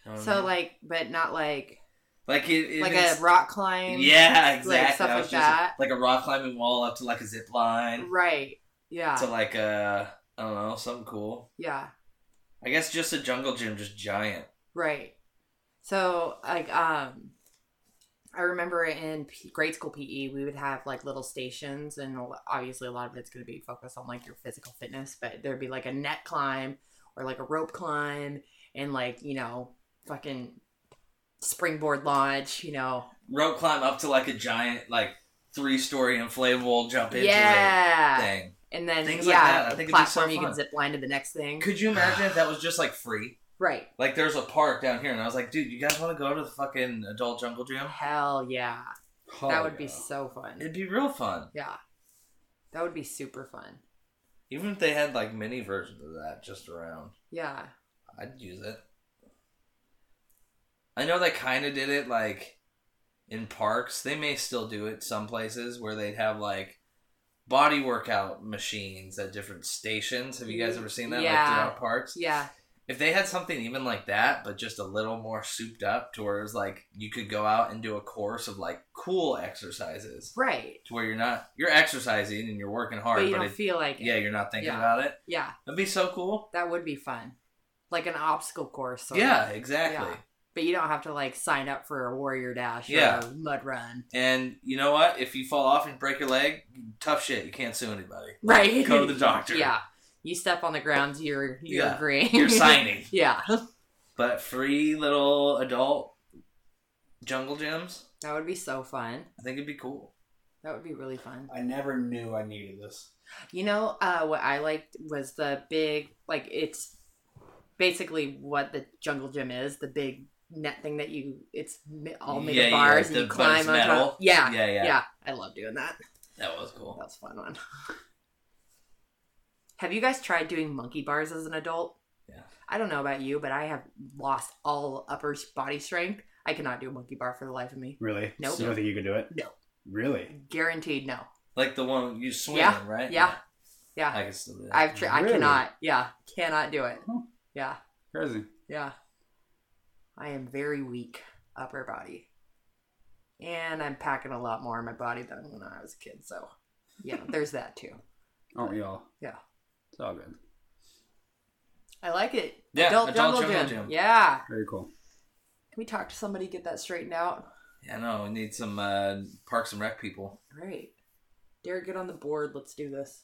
you know So like, but not like like it, it like is- a rock climb. yeah exactly Like stuff like that. like a rock climbing wall up to like a zip line Right. Yeah. to like a I don't know something cool. yeah. I guess just a jungle gym, just giant. Right. So like um I remember in P- grade school PE we would have like little stations and obviously a lot of it's going to be focused on like your physical fitness but there'd be like a net climb or like a rope climb and like you know fucking springboard launch you know Rope climb up to like a giant like three story inflatable jump into yeah thing. and then Things like that. I think platform so you can zip line to the next thing Could you imagine if that was just like free? Right Like there's a park down here, and I was like, dude, you guys want to go to the fucking adult jungle gym? hell yeah Oh, that would be so fun It'd be real fun. yeah that would be super fun Even if they had like mini versions of that just around, yeah I'd use it. I know they kind of did it like in parks. They may still do it some places where they'd have like body workout machines at different stations. Have you guys mm, ever seen that? Like Yeah. throughout parks? yeah if they had something even like that, but just a little more souped up, to where it was like you could go out and do a course of like cool exercises, right to where you're not you're exercising and you're working hard, but you but, don't it, feel like it. yeah, you're not thinking Yeah. about it. Yeah, That'd be so cool. that would be fun. Like an obstacle course. sort yeah, of. exactly. Yeah. But you don't have to like sign up for a warrior dash Yeah. or a mud run. And you know what? If you fall off and break your leg, tough shit. You can't sue anybody. Right. Go to the doctor. yeah. You step on the ground, you're you're Yeah. agreeing. You're signing. yeah. But free little adult jungle gyms, That would be so fun. I think it'd be cool. That would be really fun. I never knew I needed this. You know, uh, what I liked was the big, like, it's basically what the jungle gym is the big net thing that you, it's all made Yeah, of bars the- and you climb on metal. top. Yeah. Yeah, yeah. Yeah. I love doing that. That was cool. That was a fun one. Have you guys tried doing monkey bars as an adult? Yeah. I don't know about you, but I have lost all upper body strength. I cannot do a monkey bar for the life of me. Really? Nope. You don't think you can do it? No. Really? Guaranteed, no. Like the one you swing, Yeah, right? yeah. Yeah. I can still do that. I've tried. I cannot. Yeah, cannot do it. Huh. Yeah, Crazy. yeah. I am very weak upper body, and I'm packing a lot more in my body than when I was a kid. So, yeah, there's that too. Aren't we all? Yeah. It's all good. I like it. Yeah, adult, adult jungle, jungle gym. gym. Yeah. Very cool. Can we talk to somebody get that straightened out? Yeah, no, we need some uh, Parks and Rec people. Great. Derek, get on the board. Let's do this.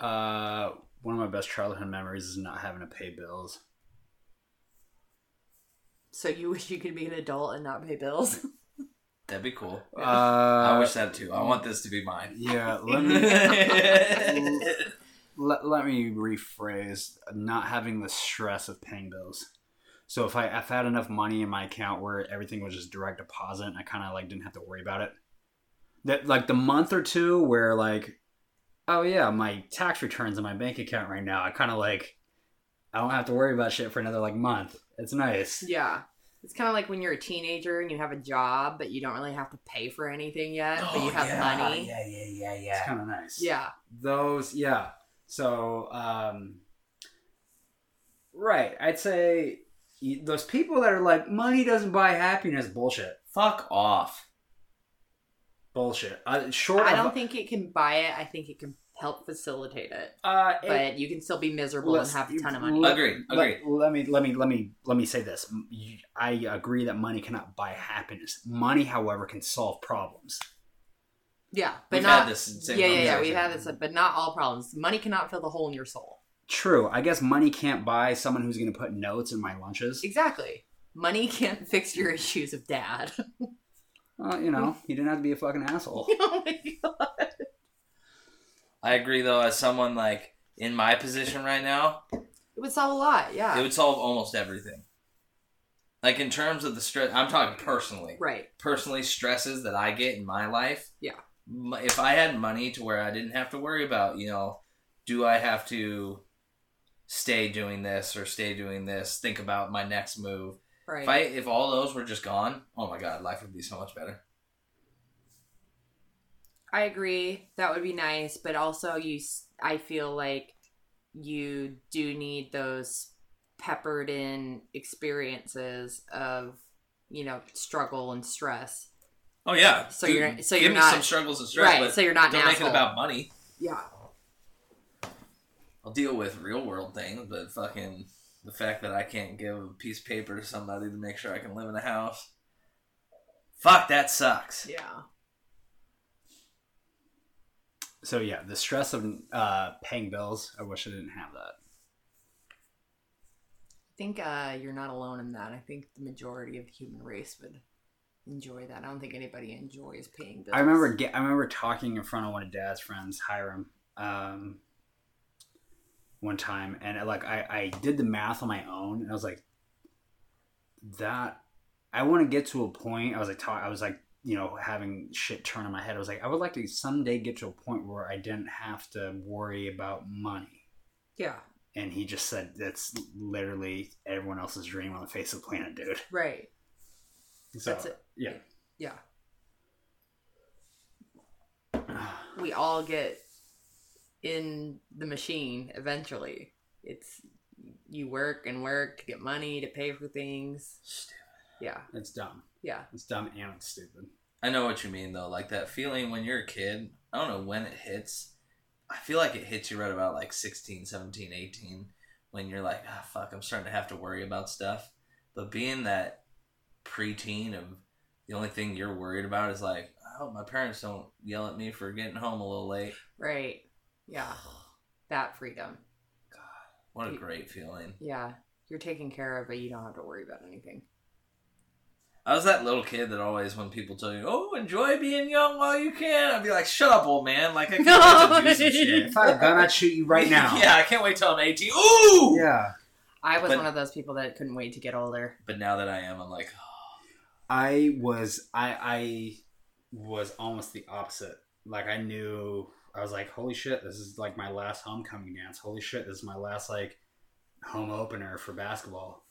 Uh, one of my best childhood memories is not having to pay bills. So you wish you could be an adult and not pay bills? That'd be cool. Uh, I wish that too. I want this to be mine. Yeah, let me let, let me rephrase not having the stress of paying bills. So if I if I had enough money in my account where everything was just direct deposit and I kind of like didn't have to worry about it. That like the month or two where like oh yeah, my tax returns in my bank account right now. I kind of like I don't have to worry about shit for another like month. It's nice. yeah. It's kind of like when you're a teenager and you have a job, but you don't really have to pay for anything yet, but you have money. Oh, Yeah, yeah, yeah, yeah. It's kind of nice. Yeah. those yeah so um Right. I'd say those people that are like, money doesn't buy happiness, bullshit. Fuck off. Bullshit. Uh, short I don't think it can buy it. I think it can help facilitate it. uh, it- But you can still be miserable and have a ton of money. let- Agree. let- Let, me let me let me let me say this. I agree that money cannot buy happiness. Money, however, can solve problems. Yeah, but We've not. had this same yeah, yeah, yeah. We've had this, but not all problems. Money cannot fill the hole in your soul. True. I guess money can't buy someone who's going to put notes in my lunches. Exactly. Money can't fix your issues of dad. Well, you know, you didn't have to be a fucking asshole. oh my god. I agree though, as someone like in my position right now, It would solve a lot. Yeah. it would solve almost everything. Like in terms of the stress, I'm talking personally. right. Personally, stresses that I get in my life. Yeah. If I had money to where I didn't have to worry about, you know, do I have to stay doing this or stay doing this? Think about my next move. Right. If I if all those were just gone, oh my god, life would be so much better. I agree. That would be nice, but also you I feel like you do need those peppered in experiences of, you know, struggle and stress. Oh yeah. So Dude, you're- so give you're me not- some struggles and stress, right, but so you're not don't make it about money. Yeah. I'll deal with real world things, but fucking the fact that I can't give a piece of paper to somebody to make sure I can live in a house. Fuck, that sucks. Yeah. So yeah, the stress of uh, paying bills. I wish I didn't have that. I think uh, you're not alone in that. I think the majority of the human race would enjoy that. I don't think anybody enjoys paying bills. I remember I remember talking in front of one of Dad's friends, Hiram, um, one time, and like I, I did the math on my own, and I was like, that I want to get to a point. I was like, talk, I was like, you know, having shit turn in my head. I was like, I would like to someday get to a point where I didn't have to worry about money. Yeah. And he just said, that's literally everyone else's dream on the face of the planet, dude. Right. So, That's it. yeah. Yeah. We all get in the machine eventually. It's you work and work to get money to pay for things. Stupid. Yeah. It's dumb. Yeah. It's dumb and it's stupid. I know what you mean though. Like that feeling when you're a kid. I don't know when it hits. I feel like it hits you right about like 16, 17, 18 when you're like, ah, fuck, I'm starting to have to worry about stuff. But being that preteen of the only thing you're worried about is like, I hope my parents don't yell at me for getting home a little late. Right. Yeah. That freedom. God, what a great feeling. Yeah. You're taken care of, but you don't have to worry about anything. I was that little kid that always, when people tell you, "Oh, enjoy being young while you can," I'd be like, "Shut up, old man! Like I can't wait to do some shit." If I had a gun, I'd shoot you right now. yeah, I can't wait till I'm 18. Ooh. Yeah. I was But- one of those people that couldn't wait to get older. But now that I am, I'm like, oh. I was I I was almost the opposite. Like I knew I was like, holy shit, this is like my last homecoming dance. Holy shit, this is my last like home opener for basketball.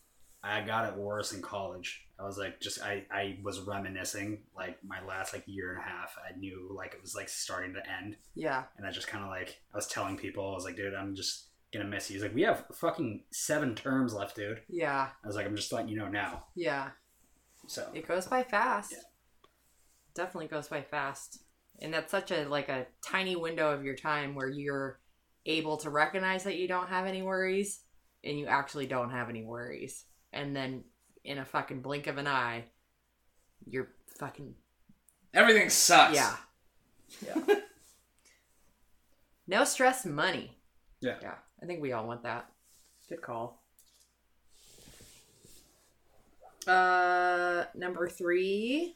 I got it worse in college. I was like just I, I was reminiscing like my last like year and a half. I knew like it was like starting to end. Yeah. And I just kinda like I was telling people, I was like, dude, I'm just gonna miss you. He's like, We have fucking seven terms left, dude. Yeah. I was like, I'm just letting you know now. Yeah. So It goes by fast. Yeah. Definitely goes by fast. And that's such a like a tiny window of your time where you're able to recognize that you don't have any worries and you actually don't have any worries. And then in a fucking blink of an eye, you're fucking everything sucks. yeah. Yeah. no stress money. Yeah. Yeah. I think we all want that. Good call. Uh number three.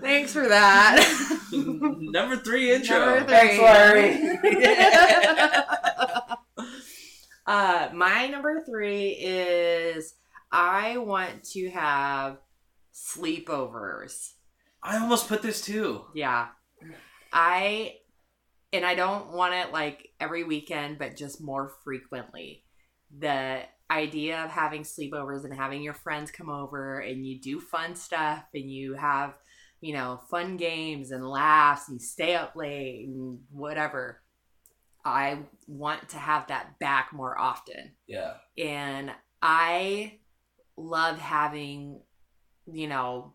Thanks for that. Number three intro. Number three. Thanks, Larry. uh, my number three is I want to have sleepovers. I almost put this too. Yeah. I and I don't want it like every weekend, but just more frequently. The idea of having sleepovers and having your friends come over and you do fun stuff and you have, you know, fun games and laughs and you stay up late and whatever. I want to have that back more often Yeah. and I love having, you know,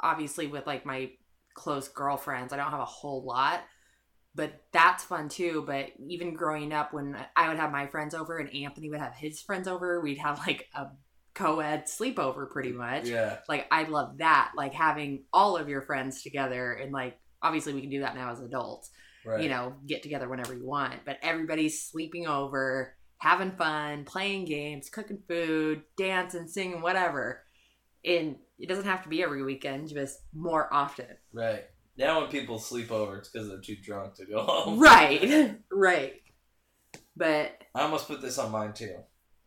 obviously with like my close girlfriends, I don't have a whole lot, but that's fun too. But even growing up, when I would have my friends over and Anthony would have his friends over, we'd have like a co ed sleepover pretty much. Yeah. Like, I love that, like having all of your friends together and like, obviously, we can do that now as adults Right. you know, get together whenever you want. But everybody's sleeping over, having fun, playing games, cooking food, dancing, singing, whatever. And it doesn't have to be every weekend, just more often. Right. Now when people sleep over, it's because they're too drunk to go home. Right. right. But I almost put this on mine too.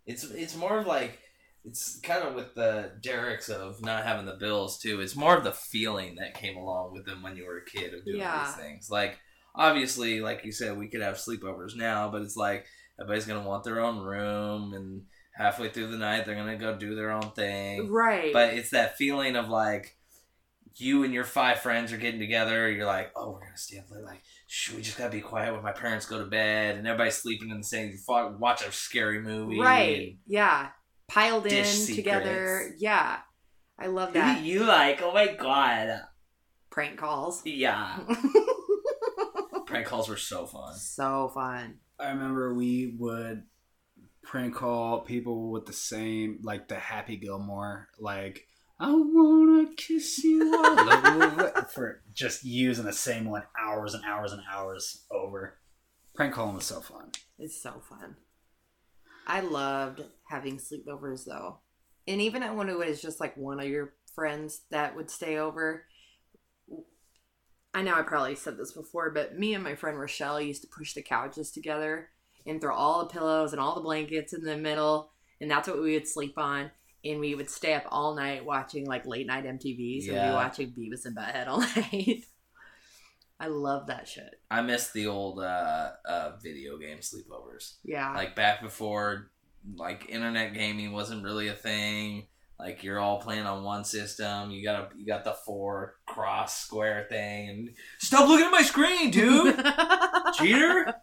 It's it's more of like it's kind of with the Derek's of not having the bills too. It's more of the feeling that came along with them when you were a kid of doing Yeah. these things. Like obviously, like you said, we could have sleepovers now, but it's like everybody's gonna want their own room, and halfway through the night they're gonna go do their own thing. right. But it's that feeling of like you and your five friends are getting together. You're like, oh, we're gonna stay up late. Like, we just gotta be quiet when my parents go to bed, and everybody's sleeping in the same. You watch a scary movie. right. Yeah. Piled in Dish together. Yeah. I love Who that. do you like? Oh my god. Prank calls. Yeah. Prank calls were so fun. so fun. I remember we would prank call people with the same, like the Happy Gilmore, like I wanna kiss you all over for just using the same one hours and hours and hours over. Prank calling was so fun. It's so fun. I loved having sleepovers though. And even when it was just like one of your friends that would stay over. I know I probably said this before, but me and my friend Rochelle used to push the couches together and throw all the pillows and all the blankets in the middle. And that's what we would sleep on. And we would stay up all night watching like late night MTVs, So we'd be watching Beavis and Butthead all night. I love that shit. I miss the old uh, uh, video game sleepovers. Yeah. Like back before, like internet gaming wasn't really a thing. Like you're all playing on one system. You got a, you got the four cross square thing, and stop looking at my screen, dude. Cheater.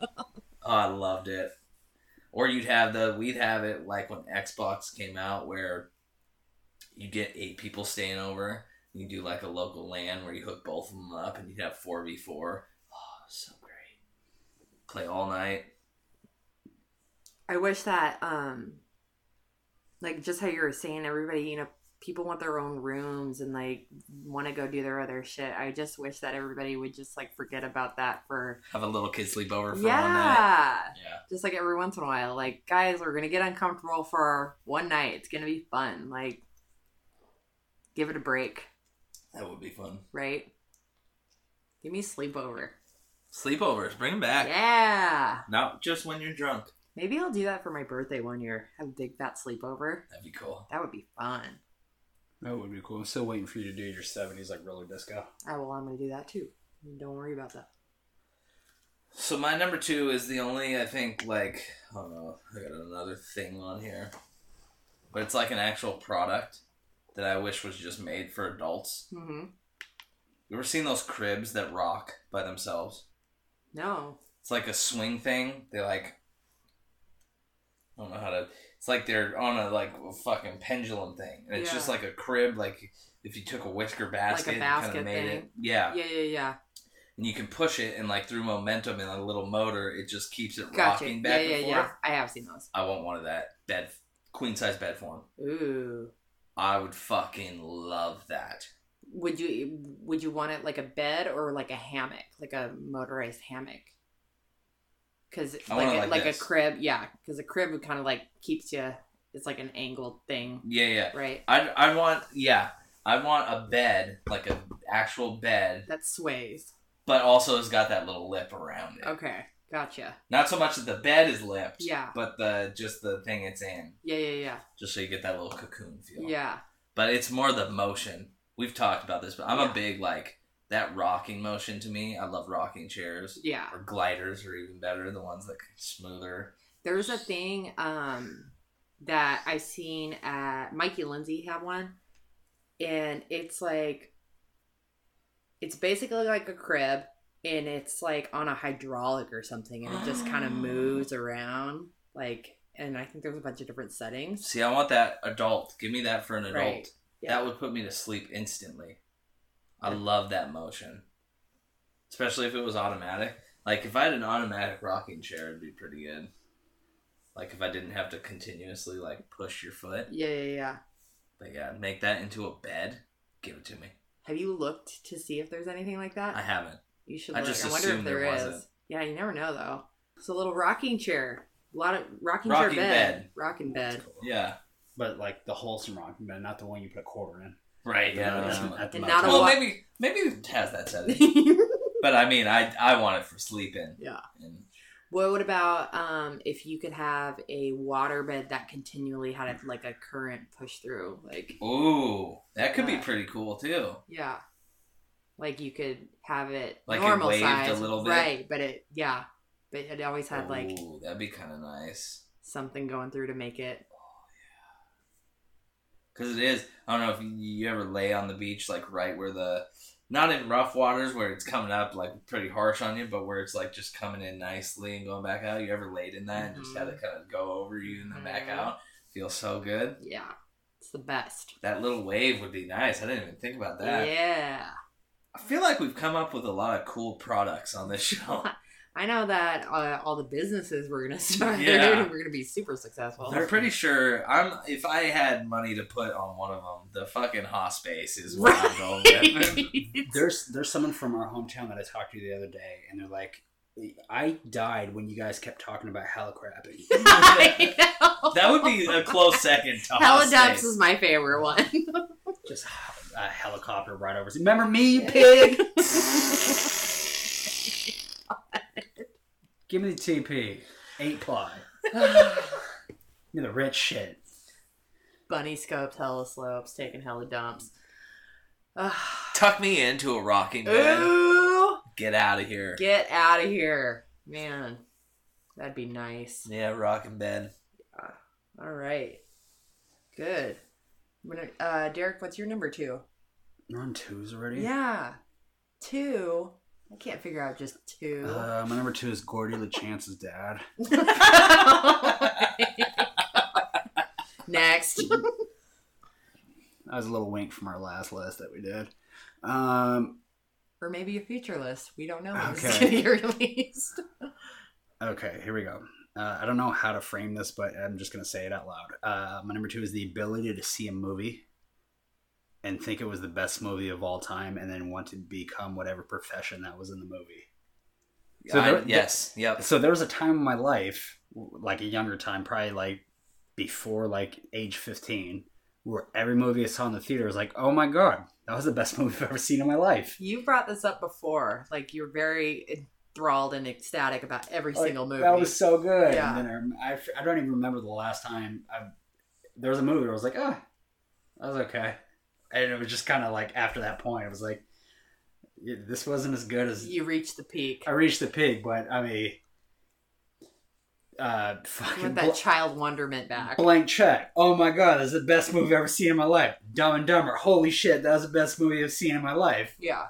Oh, I loved it. Or you'd have the we'd have it like when Xbox came out, where you get eight people staying over. You do like a local LAN where you hook both of them up, and you'd have four v four. Oh, so great. Play all night. I wish that, um, like just how you were saying, everybody, you know, people want their own rooms and like want to go do their other shit. I just wish that everybody would just like forget about that for Have a little kid sleepover for yeah. Yeah. just like every once in a while. Like guys, we're gonna get uncomfortable for one night. It's gonna be fun. Like, give it a break, That would be fun. right? Give me a sleepover. Sleepovers, bring them back. Yeah, Not just when you're drunk. maybe I'll do that for my birthday one year. Have a big fat sleepover. That'd be cool. That would be fun. That would be cool. I'm still waiting for you to do your 70s like roller disco. Oh well, I'm gonna do that too. Don't worry about that. So my number two is the only I think like oh no, I got another thing on here. But it's like an actual product that I wish was just made for adults. Mm-hmm. You ever seen those cribs that rock by themselves? No. It's like a swing thing. They like I don't know how to it's like they're on a like a fucking pendulum thing. And it's Yeah. just like a crib like if you took a whisker basket, and basket kinda made thing. it. Yeah. Yeah, yeah, yeah. And you can push it and like through momentum and a little motor, it just keeps it Gotcha. rocking back yeah, and yeah. forth. I have seen those. I want one of that bed queen size bed form. Ooh. I would fucking love that. Would you would you want it like a bed or like a hammock, like a motorized hammock? Because like a, like a crib, yeah. Because a crib would kind of like keeps you. It's like an angled thing, Yeah, yeah. right? I I want yeah. I want a bed, like a actual bed, That sways. but also has got that little lip around it. Okay, gotcha. Not so much that the bed is lipped, Yeah. but the just the thing it's in, Yeah, yeah, yeah, just so you get that little cocoon feel. yeah. But it's more the motion we've talked about this, but I'm Yeah. a big like that rocking motion to me. I love rocking chairs Yeah. or gliders are even better. The ones that smoother. There's a thing um, that I've seen at Mikey Lindsay have one, and it's like it's basically like a crib, and it's like on a hydraulic or something, and it just kind of moves around like. And I think there's a bunch of different settings. See, I want that adult. Give me that for an adult. Right. Yeah. That would put me to sleep instantly. I love that motion. Especially if it was automatic. Like if I had an automatic rocking chair, it'd be pretty good. Like if I didn't have to continuously like push your foot. Yeah, yeah, yeah. But yeah, make that into a bed. Give it to me. Have you looked to see if there's anything like that? I haven't. You should. I Look. just I wonder if there there is. wasn't. Yeah, you never know though. It's a little rocking chair. A lot of rocking, Rocking chair bed. bed. Rocking bed. Yeah. But like the wholesome rocking bed, not the one you put a quarter in. Right. Yeah. At that's the- what- at And not a well, wa- maybe maybe it has that setting. but I mean, I I want it for sleeping. Yeah. And What what about um if you could have a water bed that continually had a, like a current push through, like ooh, that could be pretty cool too. yeah, like you could have it Like it normal a size, little bit? right? But it yeah, but it always had like that'd be kind of nice. something going through to make it. Oh yeah. Because it is. I don't know if you, you ever lay on the beach, like right where the, not in rough waters where it's coming up like pretty harsh on you, but where it's like just coming in nicely and going back out. You ever laid in that and just had it kind of go over you and then back Mhm. out? Feels so good. Yeah, it's the best. That little wave would be nice. I didn't even think about that. Yeah, I feel like we've come up with a lot of cool products on this show. I know that uh, all the businesses we're gonna start. Yeah. we're gonna be super successful. I'm pretty sure I'm. If I had money to put on one of them, the fucking hospice is what I'm going with. There's there's someone from our hometown that I talked to the other day, and they're like, "I died when you guys kept talking about helicrabbing." I know. That would be a close second to Helidups is my favorite one. Just a helicopter right over. Remember me, you pig? Give me the TP, eight ply. Give me the rich shit. Bunny scopes, hella slopes, taking hella dumps. Tuck me into a rocking bed. Ooh, Get out of here. get out of here, man. That'd be nice. yeah, rocking bed. All right, good. Uh, Derek, what's your number two? We're on twos already. Yeah, two. I can't figure out just two. Uh, my number two is Gordie LaChance's dad. Next. That was a little wink from our last list that we did. Um, or maybe a future list. We don't know when it's Okay. gonna get released. okay, here we go. Uh, I don't know how to frame this, but I'm just going to say it out loud. Uh, my number two is the ability to see a movie and think it was the best movie of all time and then want to become whatever profession that was in the movie. So I- there- yes. Yep. So there was a time in my life, like a younger time, probably like before like age 15, where every movie I saw in the theater was like, oh my God, that was the best movie I've ever seen in my life. You brought this up before. Like you're very enthralled and ecstatic about every Like, single movie. That was so good. Yeah. And then I, I, don't even remember the last time I, there was a movie where I was like, oh, that was okay. And it was just kind of like after that point, it was like, this wasn't as good as you reached the peak. I reached the peak, but I mean, uh, fucking want that bl- child wonderment back. blank check. Oh my god, that's the best movie I've ever seen in my life. Dumb and Dumber. Holy shit, that was the best movie I've seen in my life. Yeah.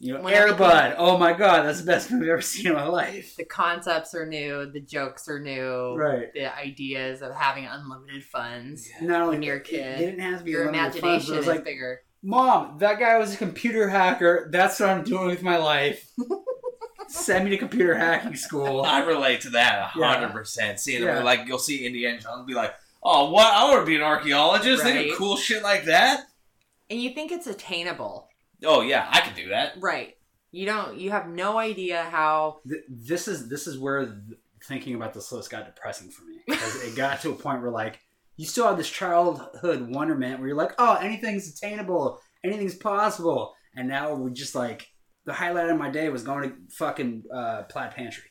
You know, When Air Bud. Oh my god, that's the best movie I've ever seen in my life. The concepts are new. The jokes are new. Right. The ideas of having unlimited funds. Not only When you're a kid, it didn't have to be Your unlimited funds, but imagination it was is like, bigger. Mom, that guy was a computer hacker. That's what I'm doing with my life. Send me to computer hacking school. I relate to that a Yeah. hundred percent. Seeing Yeah. them like you'll see Indiana Jones be like, "Oh, what? I want to be an archaeologist. They do cool shit like that." And you think it's attainable. Oh yeah, I could do that. Right. You don't you have no idea how Th- this is this is where th- thinking about this list got depressing for me because it got to a point where like you still have this childhood wonderment where you're like, oh, anything's attainable, anything's possible, and now we're just like the highlight of my day was going to fucking uh, Plaid Pantry.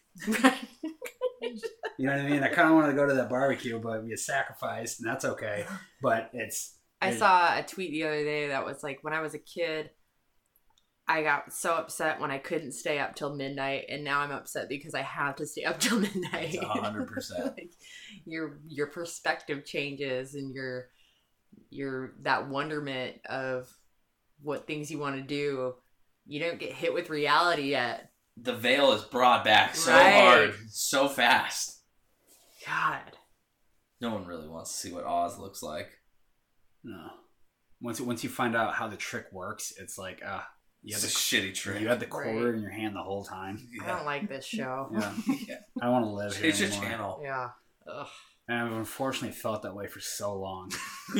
You know what I mean? I kind of wanted to go to that barbecue, but we sacrificed, and that's okay. But it's I There's- saw a tweet the other day that was like, when I was a kid, I got so upset when I couldn't stay up till midnight, and now I'm upset because I have to stay up till midnight. Hundred percent. your your perspective changes, and your your that wonderment of what things you want to do. You don't get hit with reality yet. The veil is brought back so Right. hard, so fast. God, No one really wants to see what Oz looks like. No. Once once you find out how the trick works, it's like uh you had the shitty trick. you had the quarter Right. in your hand the whole time. I don't like this show. Yeah. Yeah. I don't want to live here Change your anymore. channel. Yeah. Ugh. And I've unfortunately felt that way for so long.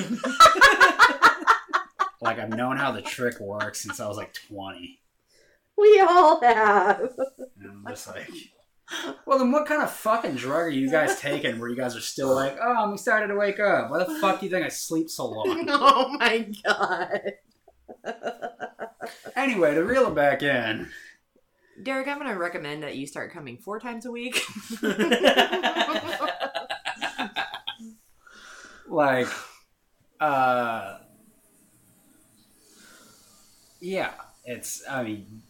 like I've known how the trick works since I was like 20. We all have. And I'm just like, well, then what kind of fucking drug are you guys taking where you guys are still like, oh, I'm excited to wake up? Why the fuck do you think I sleep so long? oh my god. Anyway, to reel it back in, Derek, I'm going to recommend that you start coming four times a week. like, uh, yeah, it's, I mean,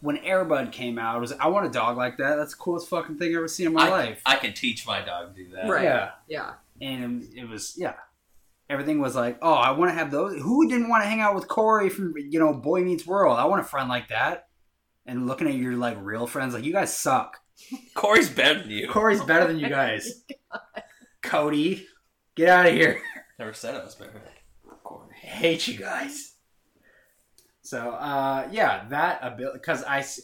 when Air Bud came out, it was, I want a dog like that. That's the coolest fucking thing I've ever seen in my I, life. I can teach my dog to do that. Right. Yeah. yeah. and it was yeah everything was like oh i want to have those. Who didn't want to hang out with corey from you know boy meets world? I want a friend like that. And looking at your like real friends like you guys suck. Corey's better than you. corey's better than you guys. Cody get out of here. Never said I was better. Corey. i hate you guys. So uh yeah that ability because i s-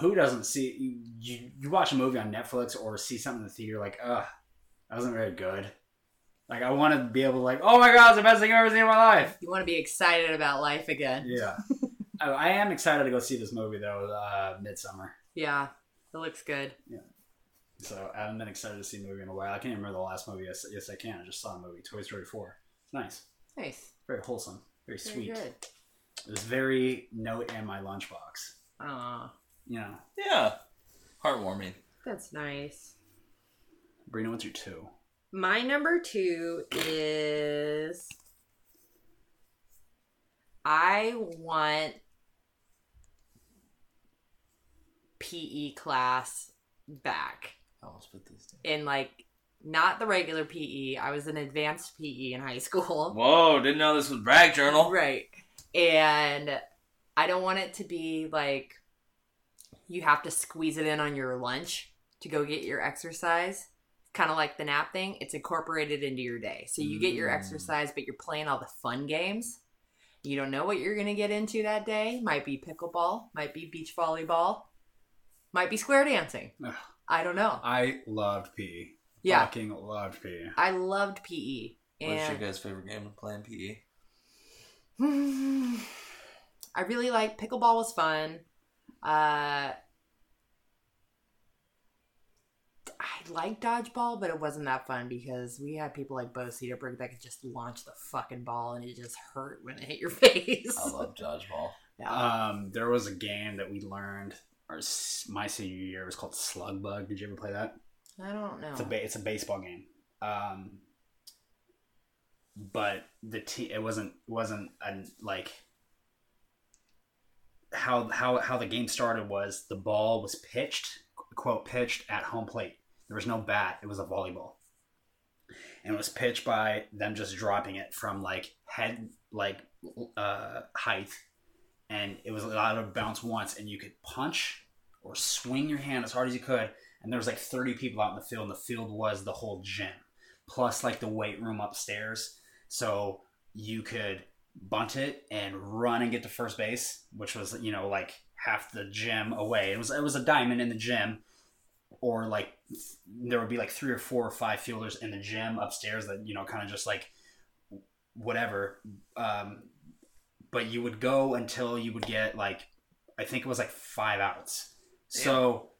who doesn't see you, you you watch a movie on netflix or see something in the theater like ugh that wasn't very good like i want to be able to like oh my god it's the best thing i've ever seen in my life You want to be excited about life again. Yeah. I, I am excited to go see this movie though, uh, Midsummer. Yeah. It looks good. Yeah. So I haven't been excited to see a movie in a while. I can't remember the last movie. Yes, yes, I can. I just saw a movie, Toy Story Four. It's nice, Nice. very wholesome, very Very sweet. good. It was very note in my lunchbox. Aw, You know, Yeah. Heartwarming. that's nice. Brina, what's your two? My number two is I want PE class back. I almost put this down. In like not the regular PE. I was an advanced PE in high school. Whoa, didn't know this was Brag Journal. Right. And I don't want it to be like you have to squeeze it in on your lunch to go get your exercise. Kind of like the nap thing, it's incorporated into your day. So you get your Mm. exercise, but you're playing all the fun games. You don't know what you're going to get into that day. Might be pickleball, might be beach volleyball, might be square dancing. Ugh. I don't know. I loved PE. Yeah, Fucking loved. PE. I loved PE. What's your guys' favorite game of playing E? PE? I really like pickleball was fun. Uh I like dodgeball, but it wasn't that fun because we had people like Bo Cedarberg that could just launch the fucking ball and it just hurt when it hit your face. I love dodgeball. Yeah. Um, there was a game that we learned our my senior year. It was called Slug Bug. Did you ever play that? I don't know. It's a ba- it's a baseball game. Um, but the te- it wasn't wasn't a, like how how how the game started was the ball was pitched quote pitched at home plate. There was no bat. It was a volleyball, and it was pitched by them just dropping it from like head like uh, height, and it was allowed to bounce once, and you could punch or swing your hand as hard as you could and there was like 30 people out in the field and the field was the whole gym plus like the weight room upstairs. So you could bunt it and run and get to first base which was you know like half the gym away. It was it was a diamond in the gym or like there would be like three or four or five fielders in the gym upstairs that you know kind of just like whatever um but you would go until you would get like i think it was like five outs. So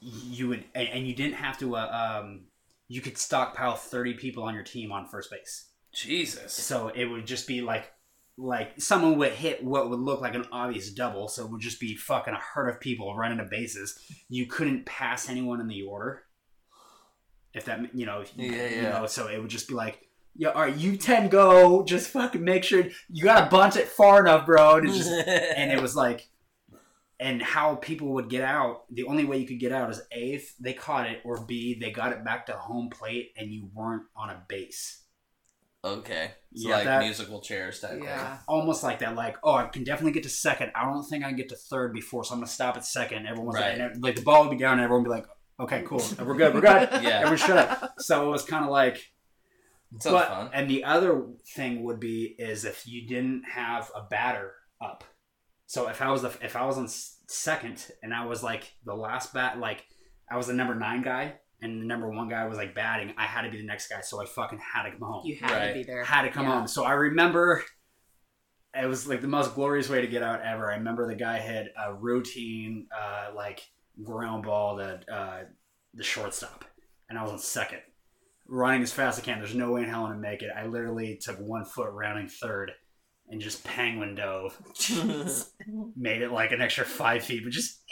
you would and, and you didn't have to uh, um you could stockpile 30 people on your team on first base. Jesus. so it would just be like like someone would hit what would look like an obvious double so it would just be fucking a herd of people running to bases you couldn't pass anyone in the order if that you know if you, Yeah, you yeah. know so it would just be like Yeah, all right, you ten go. Just fucking make sure you got to bunch it far enough, bro. And, just, and it was like, and how people would get out. The only way you could get out is a if they caught it, or b they got it back to home plate and you weren't on a base. Okay. It's Yeah, like that- musical chairs type. Yeah. Almost like that, like oh, I can definitely get to second. I don't think I can get to third before, so I'm gonna stop at second. Everyone's Right. like, like the ball would be down, and everyone would be like, okay, cool, we're good, we're good. Yeah. Everyone shut up. So it was kind of like It sounds but, fun. And the other thing would be is if you didn't have a batter up. So if I was the if I was on second and I was like the last bat, like I was the number nine guy and the number one guy was like batting, I had to be the next guy. So I fucking had to come home. You had Right. to be there. had to come Yeah. home. So I remember it was like the most glorious way to get out ever. I remember the guy had a routine uh, like ground ball to uh, the shortstop, and I was on second, running as fast as I can. There's no way in hell I'm gonna make it. I literally took one foot rounding third. And just penguin dove, made it like an extra five feet, but just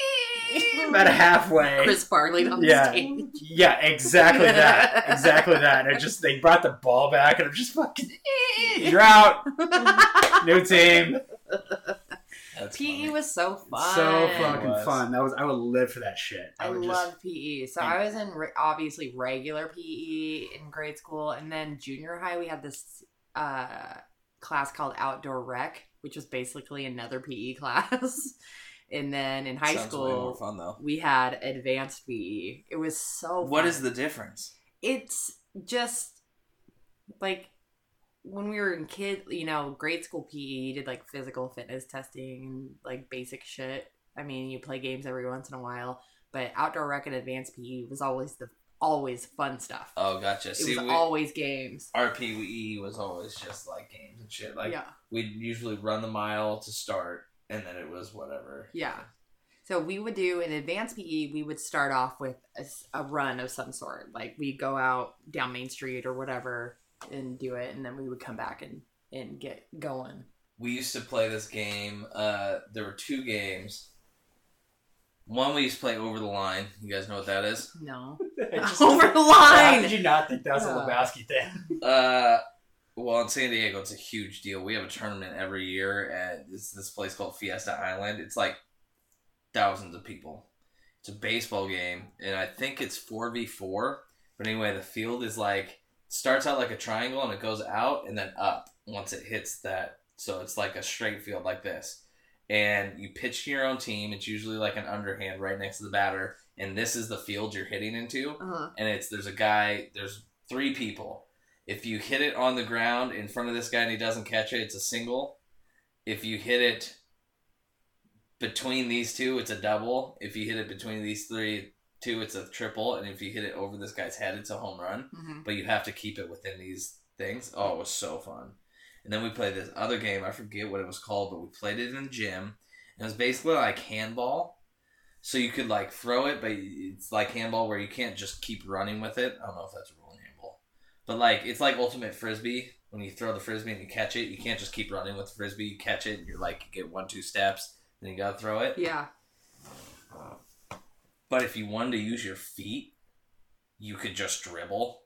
about halfway. Chris Farley on Yeah. the stage. Yeah, exactly that. Exactly that. And it just they brought the ball back and I'm just fucking you're out. New team. That's PE funny. Was so fun. So fucking fun. That was I would live for that shit. I would just love PE. So I was in re- obviously regular PE in grade school, and then junior high we had this uh, class called outdoor rec, which was basically another PE class. And then in high Sounds school fun we had advanced PE. It was so. What fun. is the difference? It's just like when we were in kid, you know, grade school PE, did like physical fitness testing and like basic shit. I mean, you play games every once in a while, but outdoor rec and advanced PE was always the always fun stuff. Oh, gotcha. it See, was we, always games. our PE was always just like games and shit. Like yeah, we'd usually run the mile to start, and then it was whatever. yeah. So we would do in advanced PE. We would start off with a run of some sort. Like we'd go out down Main Street or whatever and do it, and then we would come back and and get going. we used to play this game. Uh, there were two games. One we used to play over the line. You guys know what that is? No. Just- Over the line. How did you not think that was a Uh. Lebowski thing? Uh, well, in San Diego, it's a huge deal. We have a tournament every year at this this place called Fiesta Island. It's like thousands of people. It's a baseball game, and I think it's four v four. But anyway, the field is like starts out like a triangle and it goes out and then up once it hits that. So it's like a straight field like this, and you pitch to your own team. It's usually like an underhand right next to the batter, and this is the field you're hitting into Uh-huh. and it's there's a guy there's three people if you hit it on the ground in front of this guy and he doesn't catch it it's a single. If you hit it between these two it's a double. If you hit it between these three two it's a triple. And if you hit it over this guy's head it's a home run. Mhm. but you have to keep it within these things. Oh it was so fun. And then we played this other game. I forget what it was called but we played it in the gym. And it was basically like handball. So you could like throw it, but it's like handball where you can't just keep running with it. I don't know if that's a rule in handball, but like it's like ultimate frisbee. When you throw the frisbee and you catch it, you can't just keep running with the frisbee. You catch it, and you're like you get one two steps, then you gotta throw it. Yeah. But if you wanted to use your feet, you could just dribble,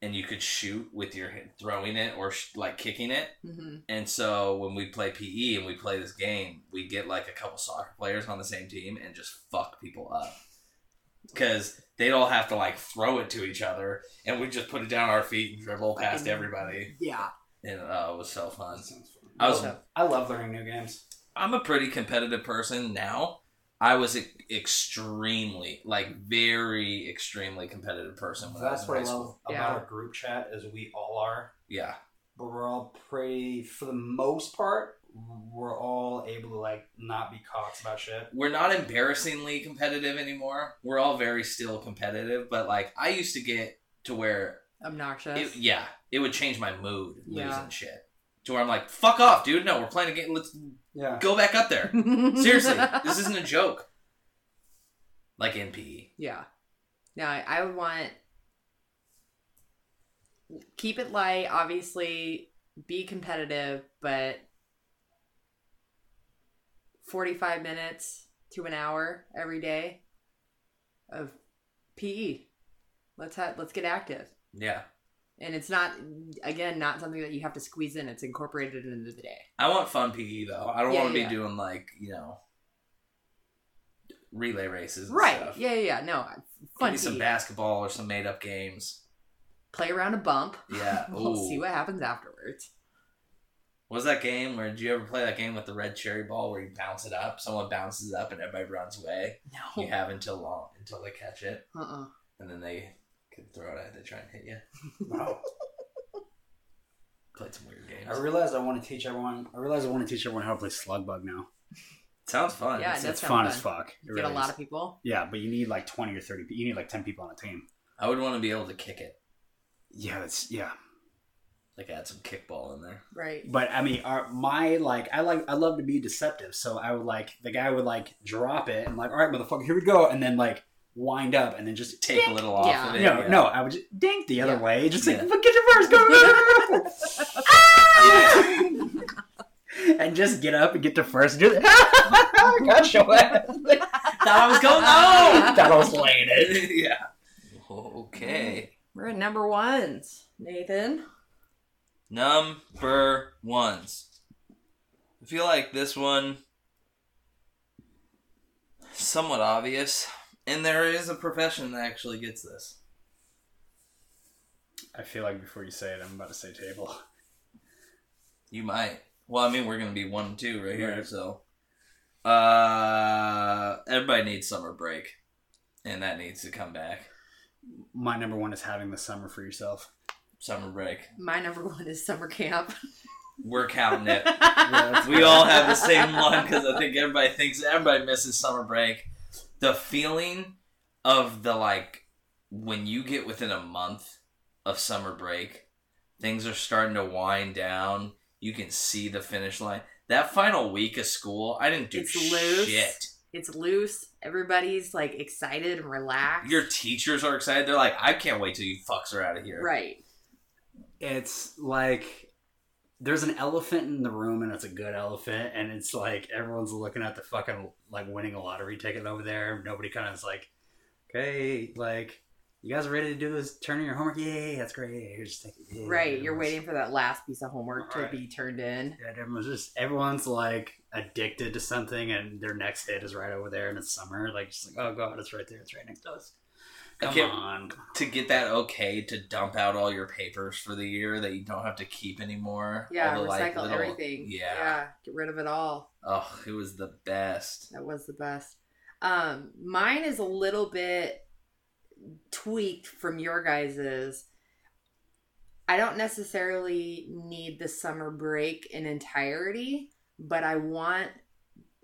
and you could shoot with your throwing it or sh- like kicking it. hmm And so when we play PE and we play this game, we get like a couple soccer players on the same team and just fuck people up. Because they'd all have to like throw it to each other and we just put it down our feet and dribble past Fucking- everybody. Yeah. And uh, it was so fun. Fun. I was, I love learning new games. I'm a pretty competitive person now. I was e- extremely, like very extremely competitive person when I That's in what I love school. about Yeah. our group chat is we all are, Yeah. but we're all pretty for the most part. We're all able to like not be cocks about shit. we're not embarrassingly competitive anymore. We're all very still competitive, but like I used to get to where Obnoxious. it, yeah, it would change my mood losing Yeah. shit. To where I'm like, fuck off, dude. No, we're playing a game. Let's Yeah. go back up there. Seriously, this isn't a joke. Like in PE. Yeah. No, I, I would want keep it light. Obviously, be competitive, but forty-five minutes to an hour every day of PE. Let's have let's get active. Yeah. And it's not, again, not something that you have to squeeze in. It's incorporated into the day. I want fun PE though. I don't Yeah, want to yeah. be doing like you know relay races. And Right. Stuff. Yeah, yeah, yeah. No, fun me some basketball or some made up games. Play around a bump. Yeah. we'll Ooh. see what happens afterwards. What was that game where did you ever play that game with the red cherry ball where you bounce it up? Someone bounces up and everybody runs away. No. You have until long until they catch it, Uh-uh. and then they can throw it at to try and hit you. Wow. Played some weird games. I realize I want to teach everyone. I realize I want to teach everyone how to play slug bug now. Sounds fun. Yeah, It's, that it's sounds fun fun. as fuck. It You get a lot is. of people. Yeah, but you need like twenty or thirty. pe- You need like ten people on a team. I would want to be able to kick it, Yeah, that's yeah. Like add some kickball in there. Right. But I mean, our, my like, I like, I love to be deceptive. So I would like the guy would like drop it and like, all right, motherfucker, here we go, and then like wind up and then just Take a little off Yeah. of it. No, yeah. no, I would just dink the other Yeah. way. Just like, Yeah. "Fuck, get your first, go, go, go, go, go." Ah! and just get up and get to first. Do that. Got your ass. Thought I was going home. Thought I was laying it. yeah. Okay. We're at number ones. Nathan. Number ones. I feel like this one somewhat obvious, and there is a profession that actually gets this. I feel like before you say it, I'm about to say table. You might. Well, I mean, we're gonna be one and two right here, Right. so. Uh, everybody needs summer break, and that needs to come back. My number one is having the summer for yourself. Summer break. My number one is summer camp. We're counting it. that's we all have the same one because I think everybody thinks everybody misses summer break. The feeling of the like when you get within a month of summer break, things are starting to wind down. You can see the finish line. That final week of school, I didn't do It's loose. shit. It's loose. Everybody's like excited and relaxed. Your teachers are excited. They're like, I can't wait till you fucks are out of here. right. It's like there's an elephant in the room and it's a good elephant and it's like everyone's looking at the fucking like winning a lottery ticket over there nobody kind of is like okay like you guys are ready to do this turn in your homework yay that's great here's it Yay. Right. You're waiting for that last piece of homework Right. to be turned in. yeah, everyone's just everyone's like addicted to something and their next hit is right over there and it's summer like just like oh god it's right there it's right next to us come can't- on To get that okay to dump out all your papers for the year that you don't have to keep anymore. Yeah. All the, like, recycle little- everything. Yeah. Yeah. Get rid of it all. Oh, it was the best. That was the best. Um, mine is a little bit tweaked from your guys's. I don't necessarily need the summer break in entirety, but I want,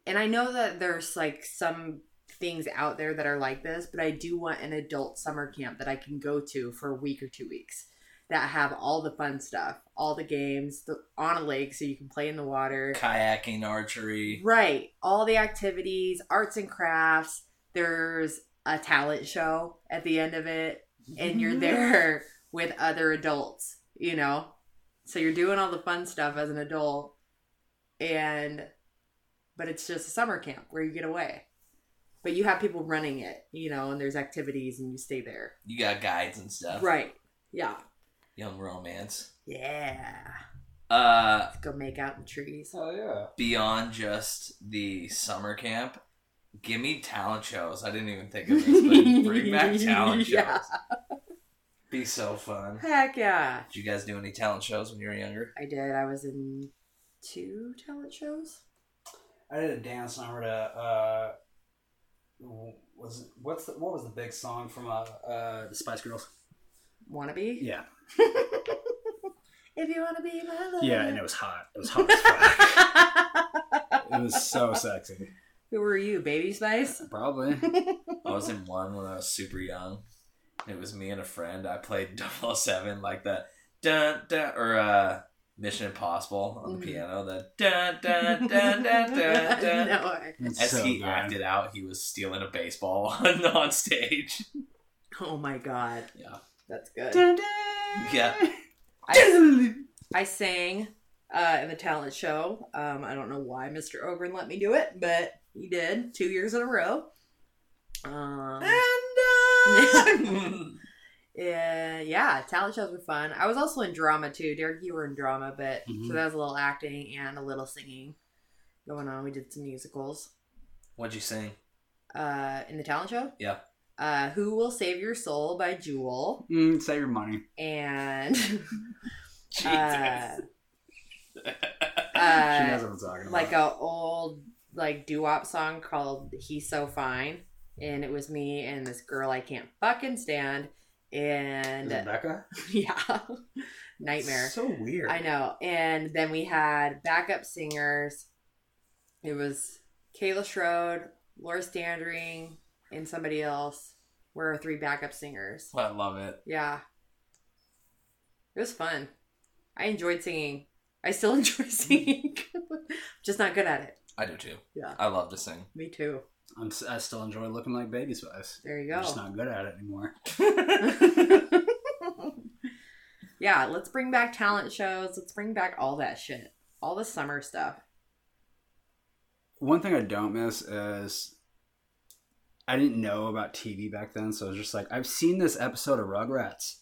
and I know that there's like some things out there that are like this, but I do want an adult summer camp that I can go to for a week or two weeks that have all the fun stuff, all the games the, on a lake so you can play in the water. Kayaking, archery. Right. All the activities, arts and crafts. There's a talent show at the end of it, and you're there with other adults, you know? So you're doing all the fun stuff as an adult, and but it's just a summer camp where you get away. But you have people running it, you know, and there's activities and you stay there. You got guides and stuff. Right. Yeah. Young romance. Yeah. Uh, Let's go make out in trees. oh yeah beyond just the summer camp, give me talent shows. I didn't even think of this, but bring back talent shows. Yeah. Be so fun. Heck yeah. Did you guys do any talent shows when you were younger? I did. I was in two talent shows. I did a dance number to uh was it, what's the what was the big song from uh, uh the Spice Girls? Wannabe? Yeah. If you wanna be my lover. Yeah, and it was hot. It was hot as fuck. it was so sexy. Who were you, Baby Spice? Probably. I was in one when I was super young. It was me and a friend. I played 007 like the dun dun or uh Mission Impossible on the Mhm. piano. The dun dun dun dun dun dun. no As so he good. acted out, he was stealing a baseball on, on stage. Oh my god. Yeah. That's good. Yeah. I, I sang uh, in the talent show. Um, I don't know why Mr. Ogren let me do it, but he did two years in a row. Um, And uh, Uh, yeah, talent shows were fun. I was also in drama too. Derek, you were in drama, but Mhm. so that was a little acting and a little singing going on. We did some musicals. What'd you sing? Uh, in the talent show, Yeah. uh, "Who Will Save Your Soul" by Jewel, Mm, save your money. and Jesus. uh, she uh, knows what I'm talking about. like a old like doo-wop song called "He's So Fine," and it was me and this girl I can't fucking stand, and Is it Becca? yeah, nightmare. So weird. I know. And then we had backup singers. It was Kayla Schroed, Laura Standring, and somebody else were our three backup singers. I love it. Yeah. It was fun. I enjoyed singing. I still enjoy singing. Just not good at it. I do too. Yeah. I love to sing. Me too. I'm, I still enjoy looking like baby spice. There you go. I'm just not good at it anymore. yeah, let's bring back talent shows. Let's bring back all that shit. All the summer stuff. One thing I don't miss is I didn't know about TV back then, so I was just like, I've seen this episode of Rugrats.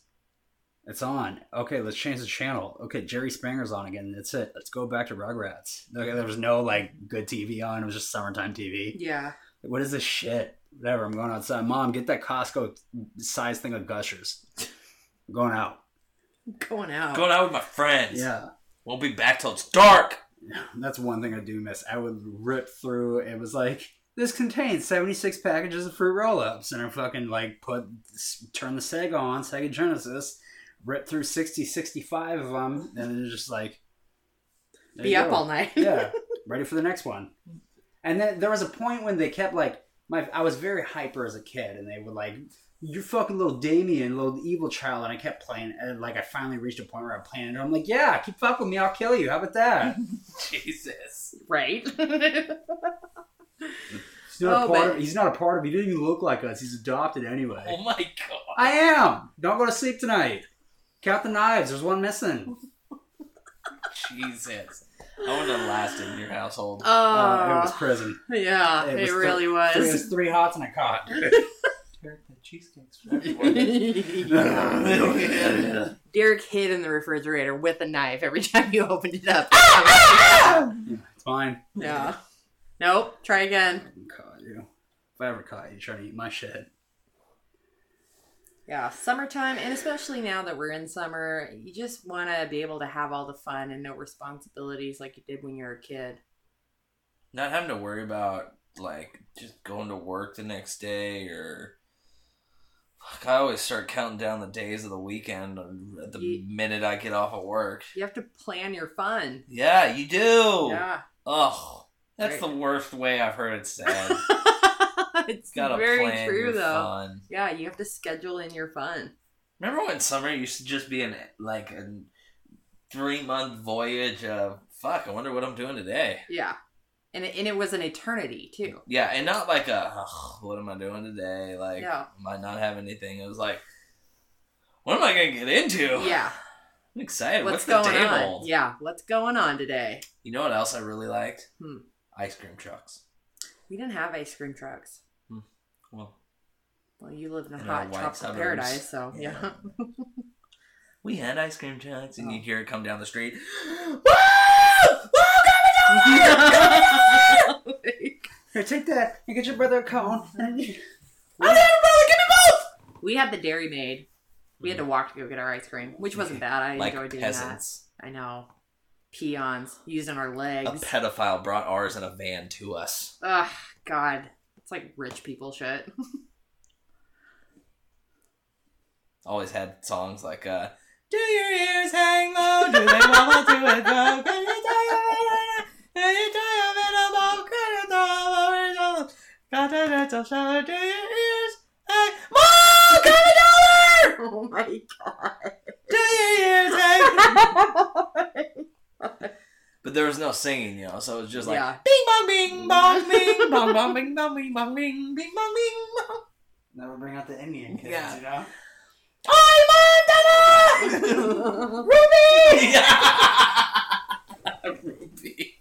It's on. Okay, let's change the channel. Okay, Jerry Springer's on again. That's it. Let's go back to Rugrats. Okay, there was no like good TV on. It was just summertime TV. Yeah. What is this shit? Whatever. I'm going outside. Mom, get that Costco size thing of Gushers. I'm going out. Going out. Going out with my friends. Yeah. Won't be back till it's dark. That's one thing I do miss. I would rip through. It was like this contains seventy six packages of fruit roll ups, and I fucking like put turn the Sega on Sega Genesis, rip through 60, 65 of them, and then just like Be up go. all night. yeah, ready for the next one. And then there was a point when they kept like my I was very hyper as a kid, and they would like. You're fucking little Damien, little evil child, and I kept playing. And like, I finally reached a point where I'm playing, and I'm like, "Yeah, keep fucking with me, I'll kill you." How about that? Jesus. right? He's not Oh, a part but- of. He's not a part of. He didn't even look like us. He's adopted anyway. Oh my god. I am. Don't go to sleep tonight. Count the knives. There's one missing. Jesus. I wouldn't have lasted in your household. Oh, Uh, it was prison. yeah, It it, was really Three, it was. was three hots and a cot. cheesecakes for. Derek hid in the refrigerator with a knife every time you opened it up. it's fine. yeah. Nope. Try again. I caught you. If I ever caught you trying to eat my shit. Yeah, summertime, and especially now that we're in summer, you just want to be able to have all the fun and no responsibilities like you did when you were a kid. Not having to worry about like just going to work the next day or Fuck, I always start counting down the days of the weekend at the Ye- minute I get off of work. You have to plan your fun. Yeah, you do. Yeah. Oh, that's Right. the worst way I've heard it said. it's Gotta very true, though. fun. Yeah, you have to schedule in your fun. Remember when summer used to just be an like a three month voyage of fuck? I wonder what I'm doing today. Yeah. And it, and it was an eternity, too. Yeah, and not like a "Ugh, what am I doing today? Like, Yeah. might not have anything. It was like, what am I gonna get into? Yeah. I'm excited. What's, What's, the going on? Yeah. What's going on today? You know what else I really liked? Hmm. Ice cream trucks. We didn't have ice cream trucks. Well, Well, you live in a In hot white tropical suburbs. paradise, so Yeah. yeah. we had ice cream trucks, and Oh. you'd hear it come down the street. Here, take that and get your brother a cone. I'm brother. Give me both. We had the Dairy Maid. We had to mm. walk to go get our ice cream, which wasn't bad. I like enjoyed doing peasants. that. I know. Peons using our legs. A pedophile brought ours in a van to us. Ugh, God. It's like rich people shit. Always had songs like, uh, Do your ears hang low? Do they wobble to a go? Can you tie your Can you tie your in a bow? Can you tie your in a Got a little shower. Do your ears hang Mom, come a dollar! oh my God. Do your ears hang But there was no singing, you know, so it was just like Yeah. bing bong bing bong bing bong bong bing bong bing bong bing bing bong bing bong. Never bring out the Indian kids, Yeah. you know? I'm Montana! Ruby! Ruby.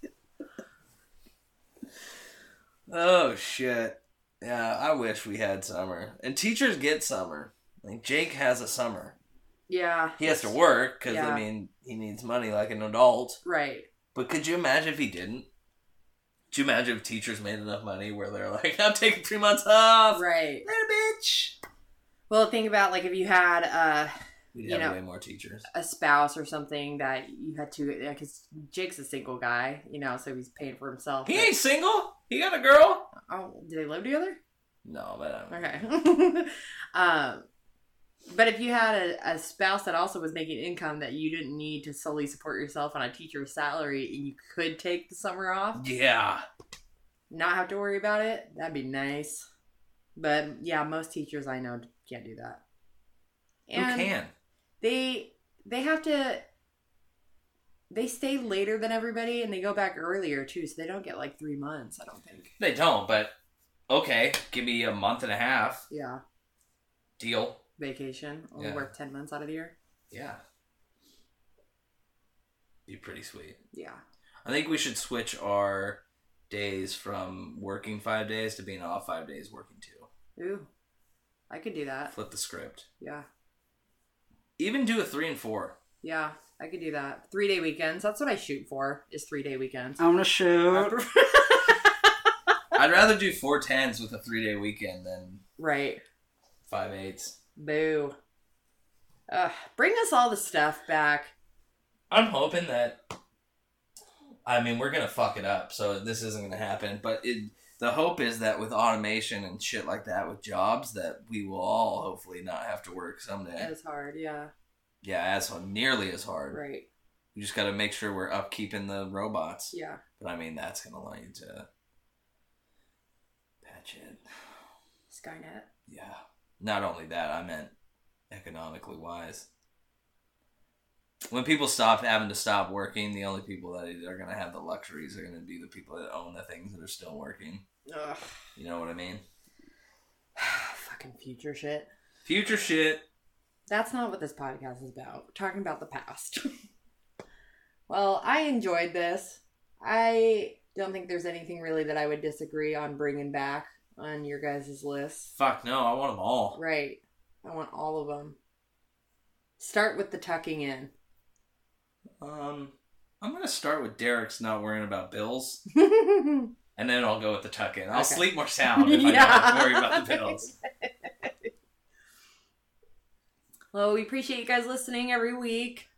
Oh shit. Yeah, I wish we had summer. And teachers get summer. Like Jake has a summer. Yeah. He has to work because Yeah. I mean he needs money like an adult. Right. But could you imagine if he didn't? Could you imagine if teachers made enough money where they're like, "I'm taking three months off"? Right. Little bitch. Well, think about like if you had uh, We'd You know- way more teachers. a spouse or something that you had to, because Jake's a single guy, you know, so he's paying for himself. He but- ain't single. He got a girl. Oh, do they live together? No, but um, Okay. um, but if you had a, a spouse that also was making income that you didn't need to solely support yourself on a teacher's salary, and you could take the summer off, yeah, not have to worry about it, that'd be nice. But yeah, most teachers I know can't do that. who can? They they have to. They stay later than everybody, and they go back earlier too, so they don't get like three months. I don't think. They don't. But okay, give me a month and a half Yeah, deal. Vacation. Only Yeah. work ten months out of the year. Yeah, be pretty sweet. Yeah. I think we should switch our days from working five days to being off five days, working two. Ooh, I could do that. Flip the script. Yeah, Even do a three and four. yeah, I could do that. Three day weekends. That's what I shoot for. Is three day weekends. I'm gonna shoot. I'd rather do four tens with a three day weekend than right. five eights. Boo. Ugh, bring us all the stuff back. I'm hoping that. I mean, we're gonna fuck it up, so this isn't gonna happen. But it, the hope is that with automation and shit like that, with jobs, that we will all hopefully not have to work someday. As hard. Yeah. yeah, as nearly as hard. Right. We just got to make sure we're upkeeping the robots. Yeah. But I mean, that's gonna allow you to patch it. Skynet. Yeah. Not only that, I meant economically wise. When people stop having to stop working, the only people that are going to have the luxuries are going to be the people that own the things that are still working. Ugh. You know what I mean? Fucking future shit. Future shit. That's not what this podcast is about. We're talking about the past. well, I enjoyed this. I don't think there's anything really that I would disagree on bringing back on your guys' list. Fuck no, I want them all. Right. I want all of them. Start with the tucking in. Um, I'm going to start with Derek's not worrying about bills, and then I'll go with the tuck in. I'll Okay. sleep more sound if I don't worry about the bills. Well, we appreciate you guys listening every week.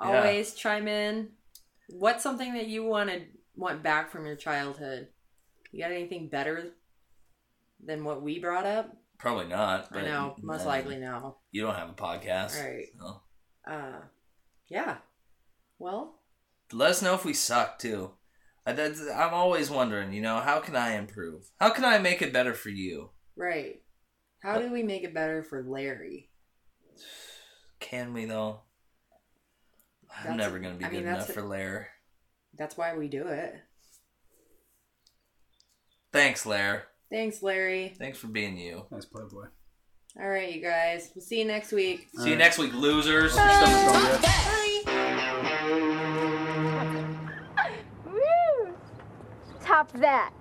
Yeah. Always chime in. What's something that you wanted want back from your childhood? You got anything better than what we brought up? Probably not. I know, most likely no. You don't have a podcast. Right. so. Uh, yeah. Well, Let us know if we suck too. I, that's, I'm always wondering, you know, how can I improve? How can I make it better for you? right. How do we make it better for Larry? Can we though? I'm That's- never gonna be I good mean, enough for Lair. That's why we do it. Thanks, Lair. Thanks, Larry. Thanks for being you. Nice playboy. All right, you guys. We'll see you next week. See you next week, losers. Stomach's going good. Woo! Top that.